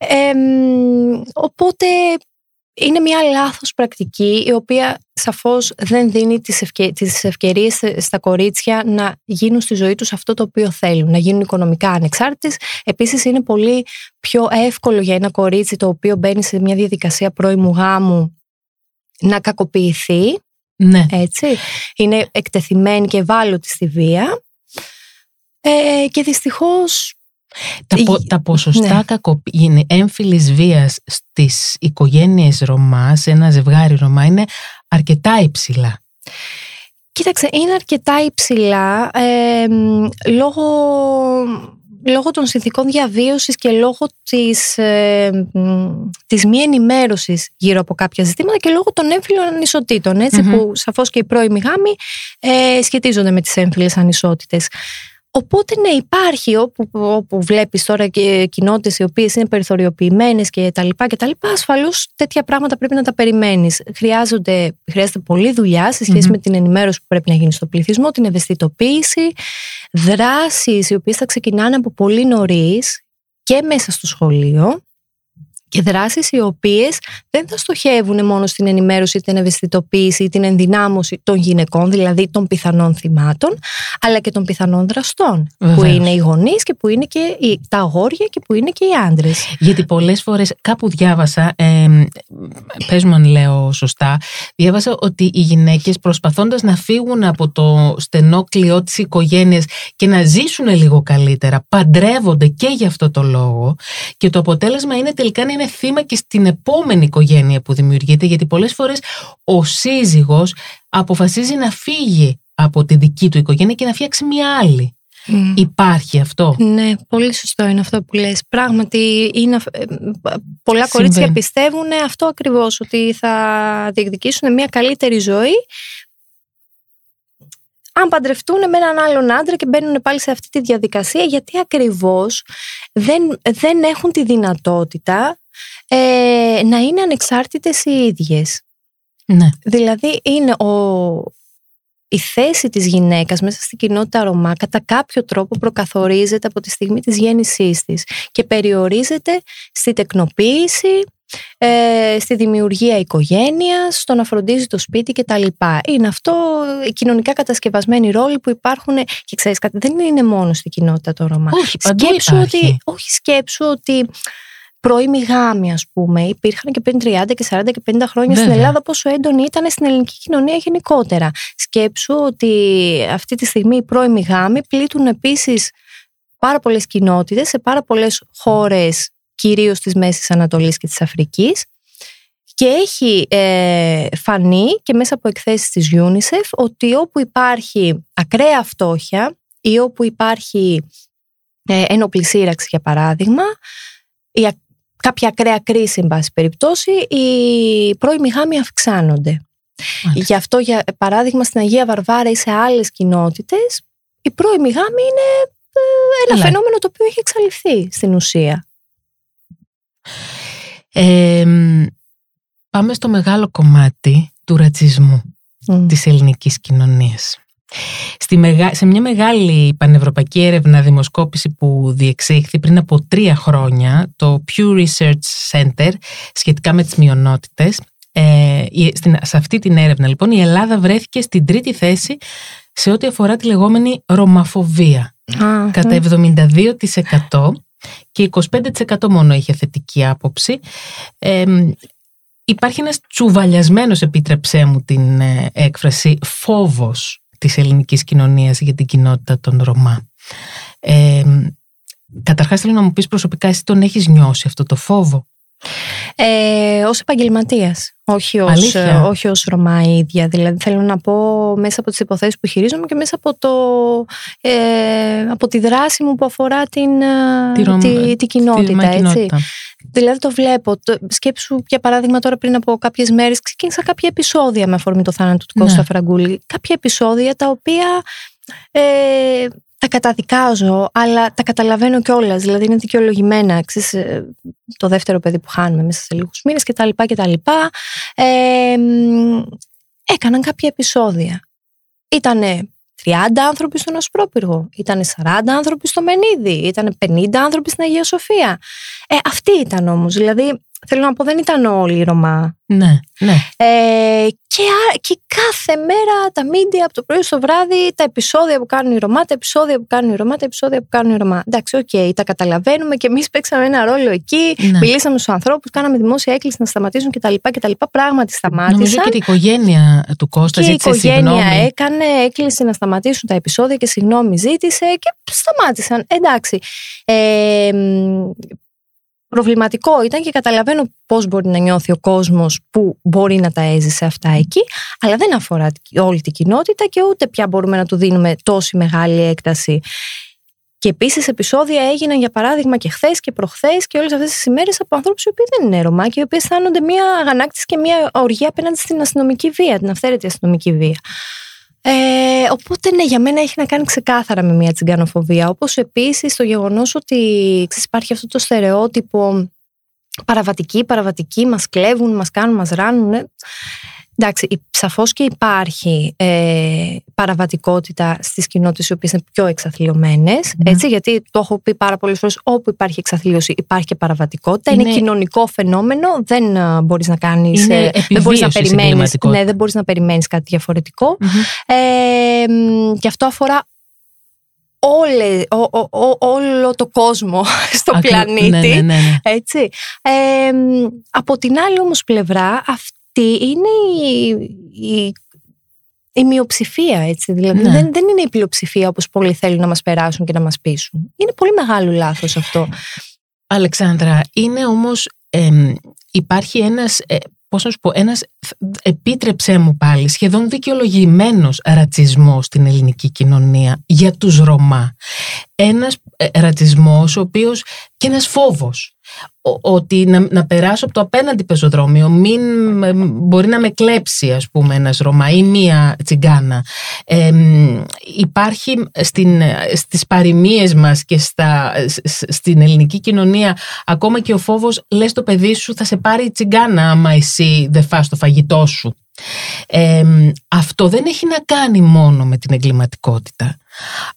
Ε, μ, οπότε είναι μια λάθος πρακτική η οποία σαφώς δεν δίνει τις, ευκαι... τις ευκαιρίες στα κορίτσια να γίνουν στη ζωή τους αυτό το οποίο θέλουν, να γίνουν οικονομικά ανεξάρτητες. Επίσης είναι πολύ πιο εύκολο για ένα κορίτσι το οποίο μπαίνει σε μια διαδικασία πρώιμου γάμου να κακοποιηθεί,
Ναι.
έτσι. Είναι εκτεθειμένη και ευάλωτη στη βία. Ε, και δυστυχώς
Τα, πο-
η-
τα ποσοστά
ναι.
κακοπ- είναι έμφυλης βίας στις οικογένειες Ρωμά, σε ένα ζευγάρι Ρωμά, είναι αρκετά υψηλά.
Κοίταξε, είναι αρκετά υψηλά ε, μ, λόγω, λόγω των συνθήκων διαβίωσης και λόγω της, ε, μ, της μη ενημέρωσης γύρω από κάποια ζητήματα και λόγω των έμφυλων ανισοτήτων, έτσι,
Μμμ.
που σαφώς και οι πρώιμοι γάμοι ε, σχετίζονται με τις έμφυλες ανισότητες. Οπότε ναι υπάρχει όπου, όπου βλέπεις τώρα και κοινότητες οι οποίες είναι περιθωριοποιημένες και τα λοιπά και τα λοιπά ασφαλώς τέτοια πράγματα πρέπει να τα περιμένεις. Χρειάζονται, χρειάζεται πολλή δουλειά σε σχεση
Μμμ.
με την ενημέρωση που πρέπει να γίνει στο πληθυσμό, την ευαισθητοποίηση, δράσεις οι οποίες θα ξεκινάνε από πολύ νωρίς και μέσα στο σχολείο και δράσεις οι οποίες δεν θα στοχεύουν μόνο στην ενημέρωση, την ευαισθητοποίηση ή την ενδυνάμωση των γυναικών, δηλαδή των πιθανών θυμάτων, αλλά και των πιθανών δραστών, που
Βεβαίως.
είναι οι γονείς και που είναι και οι, τα αγόρια και που είναι και οι άντρες.
Γιατί πολλές φορές κάπου διάβασα, ε, πες μου αν λέω σωστά, διάβασα ότι οι γυναίκες προσπαθώντας να φύγουν από το στενό κλειό της οικογένειας και να ζήσουν λίγο καλύτερα, παντρεύονται και για αυτό το λόγο και το αποτέλεσμα είναι τελικά να είναι θύμα και στην επόμενη οικογένεια που δημιουργείται γιατί πολλές φορές ο σύζυγος αποφασίζει να φύγει από τη δική του οικογένεια και να φτιάξει μια άλλη. Υπάρχει αυτό;
Ναι, πολύ σωστό είναι αυτό που λες. Πράγματι, είναι, αυ- ε, πολλά κορίτσια
Συμβαίνει.
πιστεύουν αυτό ακριβώς, ότι θα διεκδικήσουν μια καλύτερη ζωή αν παντρευτούν με έναν άλλον άντρα και μπαίνουν πάλι σε αυτή τη διαδικασία, γιατί ακριβώς δεν, δεν έχουν τη δυνατότητα ε, να είναι ανεξάρτητες οι ίδιες.
Ναι.
Δηλαδή είναι ο, η θέση της γυναίκας μέσα στην κοινότητα Ρωμά κατά κάποιο τρόπο προκαθορίζεται από τη στιγμή της γέννησής της και περιορίζεται στη τεκνοποίηση, ε, στη δημιουργία οικογένειας, στο να φροντίζει το σπίτι κτλ. Είναι αυτό οι κοινωνικά κατασκευασμένοι ρόλοι που υπάρχουν και ξέρεις κάτι, δεν είναι μόνο στην κοινότητα το Ρωμά.
Όχι, παντού
σκέψου
υπάρχει.
ότι, όχι σκέψου ότι πρώιμοι γάμοι, ας πούμε, υπήρχαν και πριν 30 και 40 και 50 χρόνια στην
Βέβαια.
Ελλάδα, πόσο έντονοι ήταν στην ελληνική κοινωνία γενικότερα. Σκέψου ότι αυτή τη στιγμή οι πρώιμοι γάμοι πλήττουν επίσης πάρα πολλές κοινότητες σε πάρα πολλές χώρες, κυρίως της Μέσης Ανατολής και της Αφρικής. Και έχει ε, φανεί και μέσα από εκθέσεις της UNICEF ότι όπου υπάρχει ακραία φτώχεια ή όπου υπάρχει ε, ένοπλη σύραξη για παράδειγμα ή α- κάποια ακραία κρίση εν πάση περιπτώσει οι πρώιμοι γάμοι αυξάνονται.
Μάλιστα.
Γι' αυτό για παράδειγμα στην Αγία Βαρβάρα ή σε άλλες κοινότητες οι πρώιμοι γάμοι είναι ε, ένα
Καλά.
φαινόμενο το οποίο έχει εξαλειφθεί στην ουσία.
Ε, μ, πάμε στο μεγάλο κομμάτι του ρατσισμού
Μμ.
της ελληνικής κοινωνίας. Στη μεγα... Σε μια μεγάλη πανευρωπαϊκή έρευνα δημοσκόπηση που διεξήχθη πριν από τρία χρόνια, το Pew Research Center, σχετικά με τις μειονότητες, ε, η- στην, σε αυτή την έρευνα λοιπόν η Ελλάδα βρέθηκε στην τρίτη θέση σε ό,τι αφορά τη λεγόμενη ρωμαφοβία.
Α,
Κατά 72% και 25% μόνο είχε θετική άποψη. Ε, μ, υπάρχει ένας τσουβαλιασμένος, επίτρεψέ μου την ε, έκφραση, φόβος της ελληνικής κοινωνίας για την κοινότητα των Ρωμά. Ε, μ, καταρχάς θέλω να μου πεις προσωπικά εσύ τον έχεις νιώσει αυτό το φόβο;
Ε, ως επαγγελματίας, όχι ως,
Αλήθεια;
ε, όχι ως Ρωμά η ίδια. Δηλαδή θέλω να πω μέσα από τις υποθέσεις που χειρίζομαι και μέσα από, το, ε, από τη δράση μου που αφορά την, ε,
Τη Ρωμ-
τη, τη κοινότητα.
Τη Ρωμά
έτσι.
κοινότητα.
Δηλαδή το βλέπω. Το, σκέψου για παράδειγμα τώρα πριν από κάποιες μέρες ξεκίνησα κάποια επεισόδια με αφορμή το θάνατο του
Ναι.
Κώστα Φραγκούλη. Κάποια επεισόδια τα οποία ε, τα καταδικάζω, αλλά τα καταλαβαίνω κιόλας. Δηλαδή είναι δικαιολογημένα. Ξέρεις, ε, το δεύτερο παιδί που χάνουμε μέσα σε λίγους μήνες κτλ. κτλ. Ε, μ, έκαναν κάποια επεισόδια. Ήτανε 30 άνθρωποι στον Ασπρόπυργο, ήταν 40 άνθρωποι στο Μενίδη, ήταν 50 άνθρωποι στην Αγία Σοφία. Ε, αυτοί ήταν όμως, δηλαδή θέλω να πω δεν ήταν όλοι οι Ρωμά.
Ναι, ναι.
Ε, και, α- και κάθε μέρα τα μίντια από το πρωί στο βράδυ, τα επεισόδια που κάνουν οι Ρωμά, τα επεισόδια που κάνουν οι Ρωμά, τα επεισόδια που κάνουν οι Ρωμά. Εντάξει, οκ, τα καταλαβαίνουμε και εμείς παίξαμε ένα ρόλο εκεί.
Ναι.
Μιλήσαμε στους ανθρώπους, κάναμε δημόσια έκκληση να σταματήσουν κτλ. κτλ. Πράγματι σταμάτησαν.
Νομίζω και η οικογένεια του Κώστα
Και η
ζήτησε
οικογένεια
συγγνώμη.
έκανε έκκληση να σταματήσουν τα επεισόδια και συγγνώμη ζήτησε και σταμάτησαν. Εντάξει. Ε, μ, προβληματικό ήταν και καταλαβαίνω πώς μπορεί να νιώθει ο κόσμος που μπορεί να τα έζησε αυτά εκεί, αλλά δεν αφορά όλη την κοινότητα και ούτε πια μπορούμε να του δίνουμε τόση μεγάλη έκταση. Και επίσης επεισόδια έγιναν για παράδειγμα και χθες και προχθές και όλες αυτές τις ημέρες από ανθρώπους οι οποίοι δεν είναι Ρωμά και οι οποίοι αισθάνονται μια αγανάκτηση και μια οργή απέναντι στην αστυνομική βία, την αυθαίρετη αστυνομική βία. Ε, οπότε ναι, για μένα έχει να κάνει ξεκάθαρα με μια τσιγκανοφοβία. Όπως επίσης το γεγονός ότι ξέρεις, υπάρχει αυτό το στερεότυπο παραβατικοί, παραβατικοί, μας κλέβουν, μας κάνουν, μας ράνουν. Ε. Εντάξει, σαφώς και υπάρχει ε, παραβατικότητα στις κοινότητες οι οποίες είναι πιο εξαθλειωμένες,
Ναι.
έτσι, γιατί το έχω πει πάρα πολλές φορές, όπου υπάρχει εξαθλίωση υπάρχει και παραβατικότητα, είναι,
Είναι-
κοινωνικό φαινόμενο, δεν ε, μπορείς να κάνεις,
Είναι
ε, δεν μπορείς να
επιβίωσης η
περιμένεις,
εγκληματικότητα.
ναι, δεν μπορείς να περιμένεις κάτι διαφορετικό.
Μμμ.
Ε, μ, και αυτό αφορά όλε, ο- ο- ο- όλο το κόσμο [laughs] στο
Ακρι-
πλανήτη.
Ναι, ναι, ναι, ναι.
Έτσι. Ε, μ, από την άλλη όμως πλευρά αυτή είναι η, η, η μειοψηφία έτσι. Δηλαδή
Ναι.
δεν, δεν είναι η πλειοψηφία όπως πολλοί θέλουν να μας περάσουν και να μας πείσουν. Είναι πολύ μεγάλο λάθος αυτό.
Αλεξάνδρα, είναι όμως, εμ, υπάρχει ένας, ε, πώς να σου πω, ένας, επίτρεψέ μου πάλι, σχεδόν δικαιολογημένος ρατσισμός στην ελληνική κοινωνία για τους Ρωμά. Ένας ε, ρατσισμός ο οποίος και ένας φόβος ο- ότι να, να περάσω από το απέναντι πεζοδρόμιο μην ε, μπορεί να με κλέψει ας πούμε ένας Ρωμά ή μία τσιγκάνα. Εμ, υπάρχει στην, στις παροιμίες μας και στα, σ- σ- στην ελληνική κοινωνία ακόμα και ο φόβος λες το παιδί σου θα σε πάρει η τσιγκάνα άμα εσύ δεν φας το φαγητό σου. Εμ, αυτό δεν έχει να κάνει μόνο με την εγκληματικότητα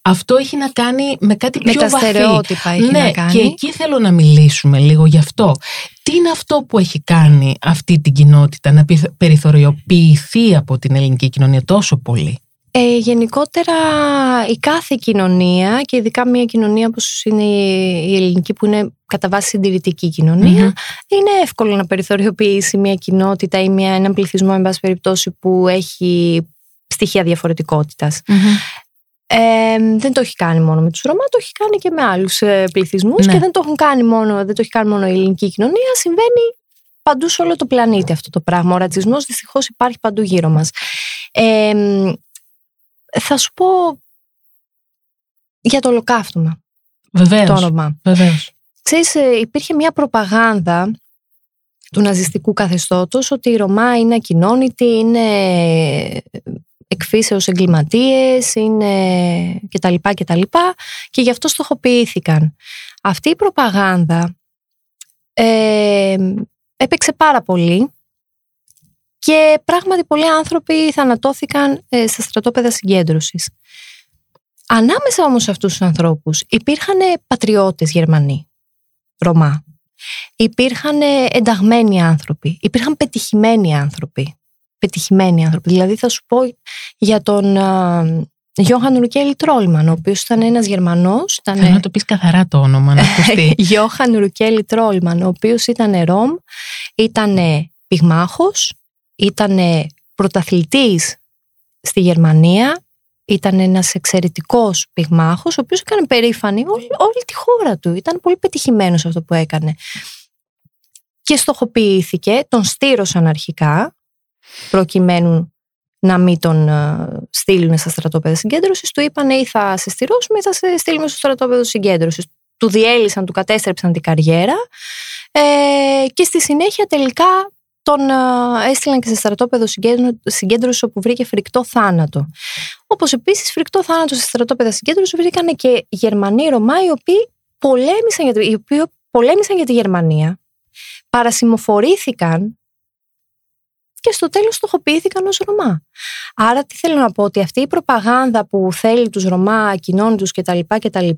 αυτό έχει να κάνει με κάτι
Με
πιο
τα
βαθύ
στερεότυπα έχει
ναι,
να κάνει.
και εκεί θέλω να μιλήσουμε λίγο γι' αυτό. Τι είναι αυτό που έχει κάνει αυτή την κοινότητα να πειθ- περιθωριοποιηθεί από την ελληνική κοινωνία τόσο πολύ;
Ε, γενικότερα η κάθε κοινωνία και ειδικά μια κοινωνία όπως είναι η ελληνική που είναι κατά βάση συντηρητική είναι εύκολο να περιθωριοποιήσει μια κοινότητα ή μια, έναν πληθυσμό εν πάση περιπτώσει που έχει στοιχεία διαφορετικότητας. Ε, δεν το έχει κάνει μόνο με τους Ρωμά, το έχει κάνει και με άλλους ε, πληθυσμούς ναι. και δεν το, έχουν κάνει μόνο, δεν το έχει κάνει μόνο η ελληνική κοινωνία, συμβαίνει παντού σε όλο το πλανήτη αυτό το πράγμα. Ο ρατσισμός δυστυχώς υπάρχει παντού γύρω μας. Ε, θα σου πω για το ολοκαύτωμα.
Βεβαίως.
Το όνομα.
Βεβαίως.
Ξέρεις, ε, υπήρχε μια προπαγάνδα του ναζιστικού καθεστώτος ότι οι Ρωμά είναι ακοινώνητοι, είναι εκφύσεως εγκληματίες, είναι κτλ. κτλ. Και γι' αυτό στοχοποιήθηκαν. Αυτή η προπαγάνδα ε, έπαιξε πάρα πολύ και πράγματι πολλοί άνθρωποι θανατώθηκαν ε, στα στρατόπεδα συγκέντρωσης. Ανάμεσα όμως σε αυτούς τους ανθρώπους υπήρχαν πατριώτες Γερμανοί, Ρωμά. Υπήρχαν ενταγμένοι άνθρωποι, υπήρχαν πετυχημένοι άνθρωποι. Πετυχημένοι άνθρωποι. Δηλαδή θα σου πω για τον Γιώχαν Ρουκέλη Τρόλμαν, ο οποίος ήταν ένας Γερμανός. Ήταν...
Θέλω να το πεις καθαρά το όνομα, να ακουστεί.
Γιώχαν Ρουκέλη Τρόλμαν, ο οποίος ήταν Ρώμ, ήταν πυγμάχος, ήταν πρωταθλητής στη Γερμανία, ήταν ένας εξαιρετικός πυγμάχος, ο οποίος έκανε περήφανη όλη, όλη τη χώρα του. Ήταν πολύ πετυχημένος αυτό που έκανε. Και στοχοποιήθηκε, τον στήρωσαν αρχικά, προκειμένου να μην τον uh, στείλουν στα στρατόπεδα συγκέντρωσης. Του είπαν ή θα σε στηρώσουμε ή θα σε στείλουμε στο στρατόπεδο συγκέντρωσης. Του διέλυσαν, του κατέστρεψαν την καριέρα ε, και στη συνέχεια τελικά τον έστειλαν και σε στρατόπεδο συγκέντρωση όπου βρήκε φρικτό θάνατο. Όπως επίσης φρικτό θάνατο σε στρατόπεδα συγκέντρωση βρήκαν και Γερμανοί Ρωμά οι οποίοι πολέμησαν για, οι οποίοι πολέμησαν για τη Γερμανία, παρασημοφορήθηκαν και στο τέλος στοχοποιήθηκαν ως Ρωμά. Άρα τι θέλω να πω, ότι αυτή η προπαγάνδα που θέλει τους Ρωμά, κοινώνει κτλ. κτλ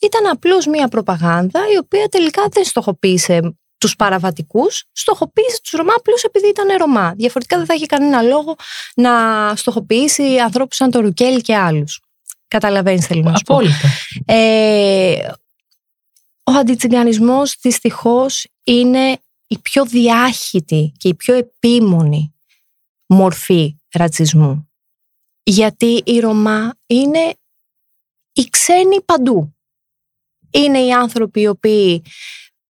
ήταν απλώς μία προπαγάνδα η οποία τελικά δεν στοχοποίησε τους παραβατικούς, στοχοποίησε τους Ρωμά απλώς επειδή ήταν Ρωμά. Διαφορετικά δεν θα είχε κανένα λόγο να στοχοποιήσει ανθρώπους σαν το Ρουκέλ και άλλους. Καταλαβαίνεις, θέλω να σου πω. Ε, ο αντιτσιγκανισμός δυστυχώς είναι η πιο διάχυτη και η πιο επίμονη μορφή ρατσισμού. Γιατί οι Ρωμά είναι οι ξένοι παντού. Είναι οι άνθρωποι οι οποίοι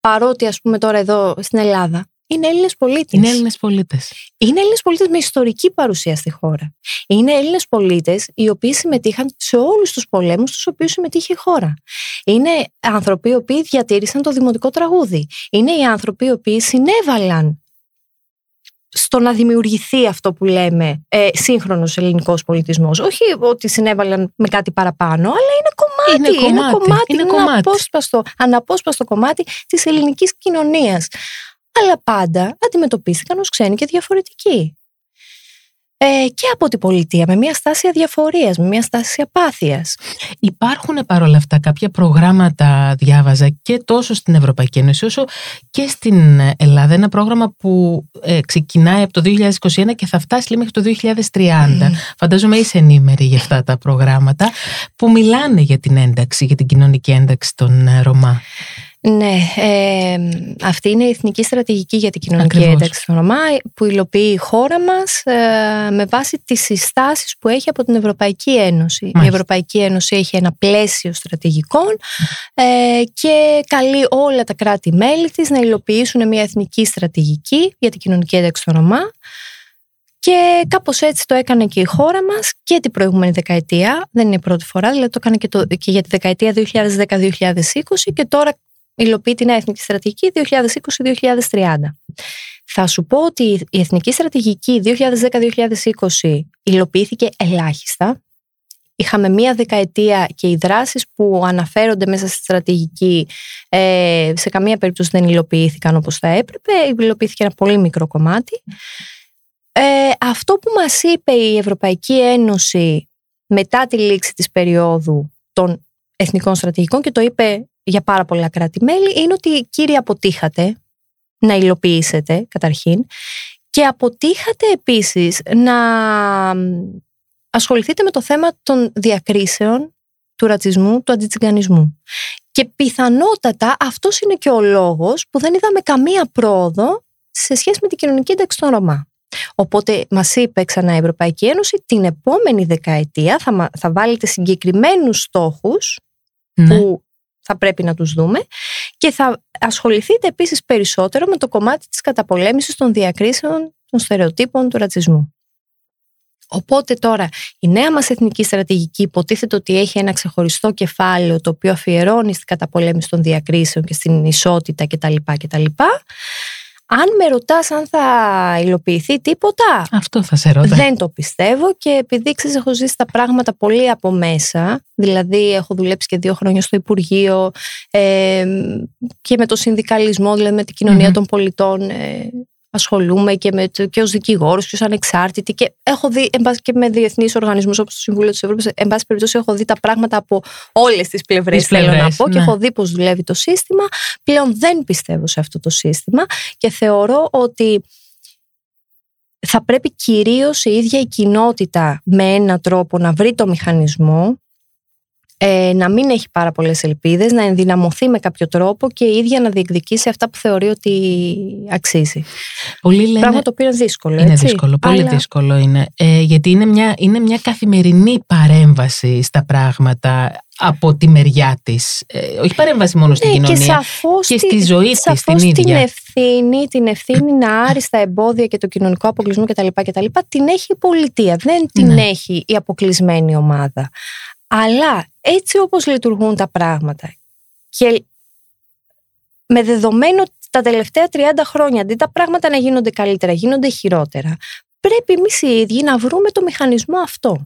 παρότι ας πούμε τώρα εδώ στην Ελλάδα είναι Έλληνες πολίτες.
Είναι Έλληνες πολίτες.
Είναι Έλληνες πολίτες με ιστορική παρουσία στη χώρα. Είναι Έλληνες πολίτες οι οποίοι συμμετείχαν σε όλους τους πολέμους στους οποίους συμμετείχε η χώρα. Είναι άνθρωποι οι οποίοι διατήρησαν το δημοτικό τραγούδι. Είναι οι άνθρωποι οι οποίοι συνέβαλαν στο να δημιουργηθεί αυτό που λέμε ε, σύγχρονος ελληνικός πολιτισμός. Όχι ότι συνέβαλαν με κάτι παραπάνω, αλλά είναι κομμάτι. Είναι κομμάτι. Είναι, κομμάτι, είναι, κομμάτι. Αναπόσπαστο, αναπόσπαστο κομμάτι της ελληνικής κοινωνίας. Αλλά πάντα αντιμετωπίστηκαν ως ξένοι και διαφορετικοί ε, και από την πολιτεία με μια στάση αδιαφορίας, με μια στάση απάθειας.
Υπάρχουν παρόλα αυτά κάποια προγράμματα διάβαζα και τόσο στην Ευρωπαϊκή Ένωση όσο και στην Ελλάδα. Ένα πρόγραμμα που ε, ξεκινάει από το 2021 και θα φτάσει μέχρι το 2030. Φαντάζομαι είσαι ενήμερη για αυτά τα προγράμματα που μιλάνε για την ένταξη, για την κοινωνική ένταξη των ε, Ρωμά.
Ναι, ε, αυτή είναι η εθνική στρατηγική για την κοινωνική Ακριβώς. ένταξη των Ρωμά που υλοποιεί η χώρα μας ε, με βάση τις συστάσεις που έχει από την Ευρωπαϊκή Ένωση. Η Ευρωπαϊκή Ένωση έχει ένα πλαίσιο στρατηγικών ε, και καλεί όλα τα κράτη-μέλη της να υλοποιήσουν μια εθνική στρατηγική για την κοινωνική ένταξη των Ρωμά και κάπως έτσι το έκανε και η χώρα μας και την προηγούμενη δεκαετία, δεν είναι η πρώτη φορά, δηλαδή το έκανε και, το, και για τη δεκαετία 2010-2020 και τώρα υλοποιεί την Εθνική Στρατηγική 2020-2030. Θα σου πω ότι η Εθνική Στρατηγική 2010-2020 υλοποιήθηκε ελάχιστα. Είχαμε μία δεκαετία και οι δράσεις που αναφέρονται μέσα στη στρατηγική ε, σε καμία περίπτωση δεν υλοποιήθηκαν όπως θα έπρεπε. Υλοποιήθηκε ένα πολύ μικρό κομμάτι. Ε, αυτό που μας είπε η Ευρωπαϊκή Ένωση μετά τη λήξη της περίοδου των εθνικών στρατηγικών και το είπε για πάρα πολλά κράτη-μέλη είναι ότι κύριε αποτύχατε να υλοποιήσετε καταρχήν και αποτύχατε επίσης να ασχοληθείτε με το θέμα των διακρίσεων, του ρατσισμού, του αντιτσιγκανισμού. Και πιθανότατα αυτός είναι και ο λόγος που δεν είδαμε καμία πρόοδο σε σχέση με την κοινωνική ένταξη των Ρωμά. Οπότε μας είπε ξανά η Ευρωπαϊκή Ένωση την επόμενη δεκαετία θα, θα βάλετε συγκεκριμένους στόχους
Ναι.
που θα πρέπει να τους δούμε και θα ασχοληθείτε επίσης περισσότερο με το κομμάτι της καταπολέμησης των διακρίσεων, των στερεοτύπων, του ρατσισμού. Οπότε τώρα η νέα μας εθνική στρατηγική υποτίθεται ότι έχει ένα ξεχωριστό κεφάλαιο το οποίο αφιερώνει στην καταπολέμηση των διακρίσεων και στην ισότητα κτλ. κτλ. Αν με ρωτάς αν θα υλοποιηθεί τίποτα,
Αυτό θα σε ρώτα.
δεν το πιστεύω και επειδή ξέρεις έχω ζήσει τα πράγματα πολύ από μέσα, δηλαδή έχω δουλέψει και δύο χρόνια στο Υπουργείο ε, και με το συνδικαλισμό, δηλαδή με την κοινωνία
Μμμ.
των πολιτών ε, ασχολούμαι και, με, το- και ως δικηγόρος και ως ανεξάρτητη και έχω δει εν πάση, και με διεθνείς οργανισμούς όπως το Συμβούλιο της Ευρώπης, εν πάση περιπτώσει έχω δει τα πράγματα από όλες τις πλευρές,
Τις
θέλω να
πλευρές,
πω και
ναι.
έχω δει πώς δουλεύει το σύστημα. Πλέον δεν πιστεύω σε αυτό το σύστημα και θεωρώ ότι θα πρέπει κυρίως η ίδια η κοινότητα με έναν τρόπο να βρει το μηχανισμό ε, να μην έχει πάρα πολλές ελπίδες, να ενδυναμωθεί με κάποιο τρόπο και η ίδια να διεκδικήσει αυτά που θεωρεί ότι αξίζει.
Πολλοί λένε.
Πράγμα το οποίο είναι δύσκολο,
Είναι
έτσι.
δύσκολο, πολύ
Αλλά-
δύσκολο είναι. Ε, γιατί είναι μια, είναι μια καθημερινή παρέμβαση στα πράγματα από τη μεριά της. Ε, όχι παρέμβαση μόνο στην
Ναι,
κοινωνία.
και σαφώς,
και
τη-
στη ζωή της
σαφώς
την ίδια.
ευθύνη, την ευθύνη να άρει στα εμπόδια και το κοινωνικό αποκλεισμό κτλ. κτλ την έχει η πολιτεία, δεν την
Ναι.
έχει η αποκλεισμένη ομάδα. Αλλά έτσι όπως λειτουργούν τα πράγματα και με δεδομένο ότι τα τελευταία 30 χρόνια αντί τα πράγματα να γίνονται καλύτερα, γίνονται χειρότερα, πρέπει εμείς οι ίδιοι να βρούμε το μηχανισμό αυτό.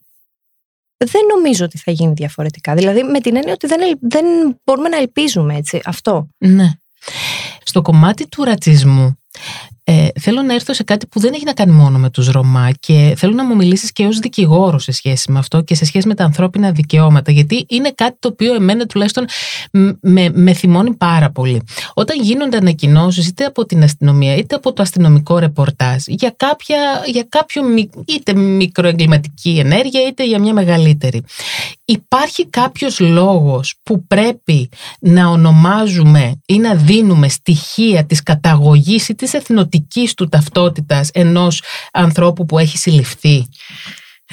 Δεν νομίζω ότι θα γίνει διαφορετικά. Δηλαδή με την έννοια ότι δεν, ελ- δεν μπορούμε να ελπίζουμε έτσι αυτό.
Ναι. Στο κομμάτι του ρατσισμού ε, θέλω να έρθω σε κάτι που δεν έχει να κάνει μόνο με τους Ρωμά και θέλω να μου μιλήσεις και ως δικηγόρο σε σχέση με αυτό και σε σχέση με τα ανθρώπινα δικαιώματα γιατί είναι κάτι το οποίο εμένα τουλάχιστον μ- με, με θυμώνει πάρα πολύ. Όταν γίνονται ανακοινώσεις είτε από την αστυνομία είτε από το αστυνομικό ρεπορτάζ για, κάποια, για κάποιο μι- είτε μικροεγκληματική ενέργεια είτε για μια μεγαλύτερη υπάρχει κάποιος λόγος που πρέπει να ονομάζουμε ή να δίνουμε στοιχεία της καταγωγής ή της εθνοτικής του ταυτότητας ενός ανθρώπου που έχει συλληφθεί.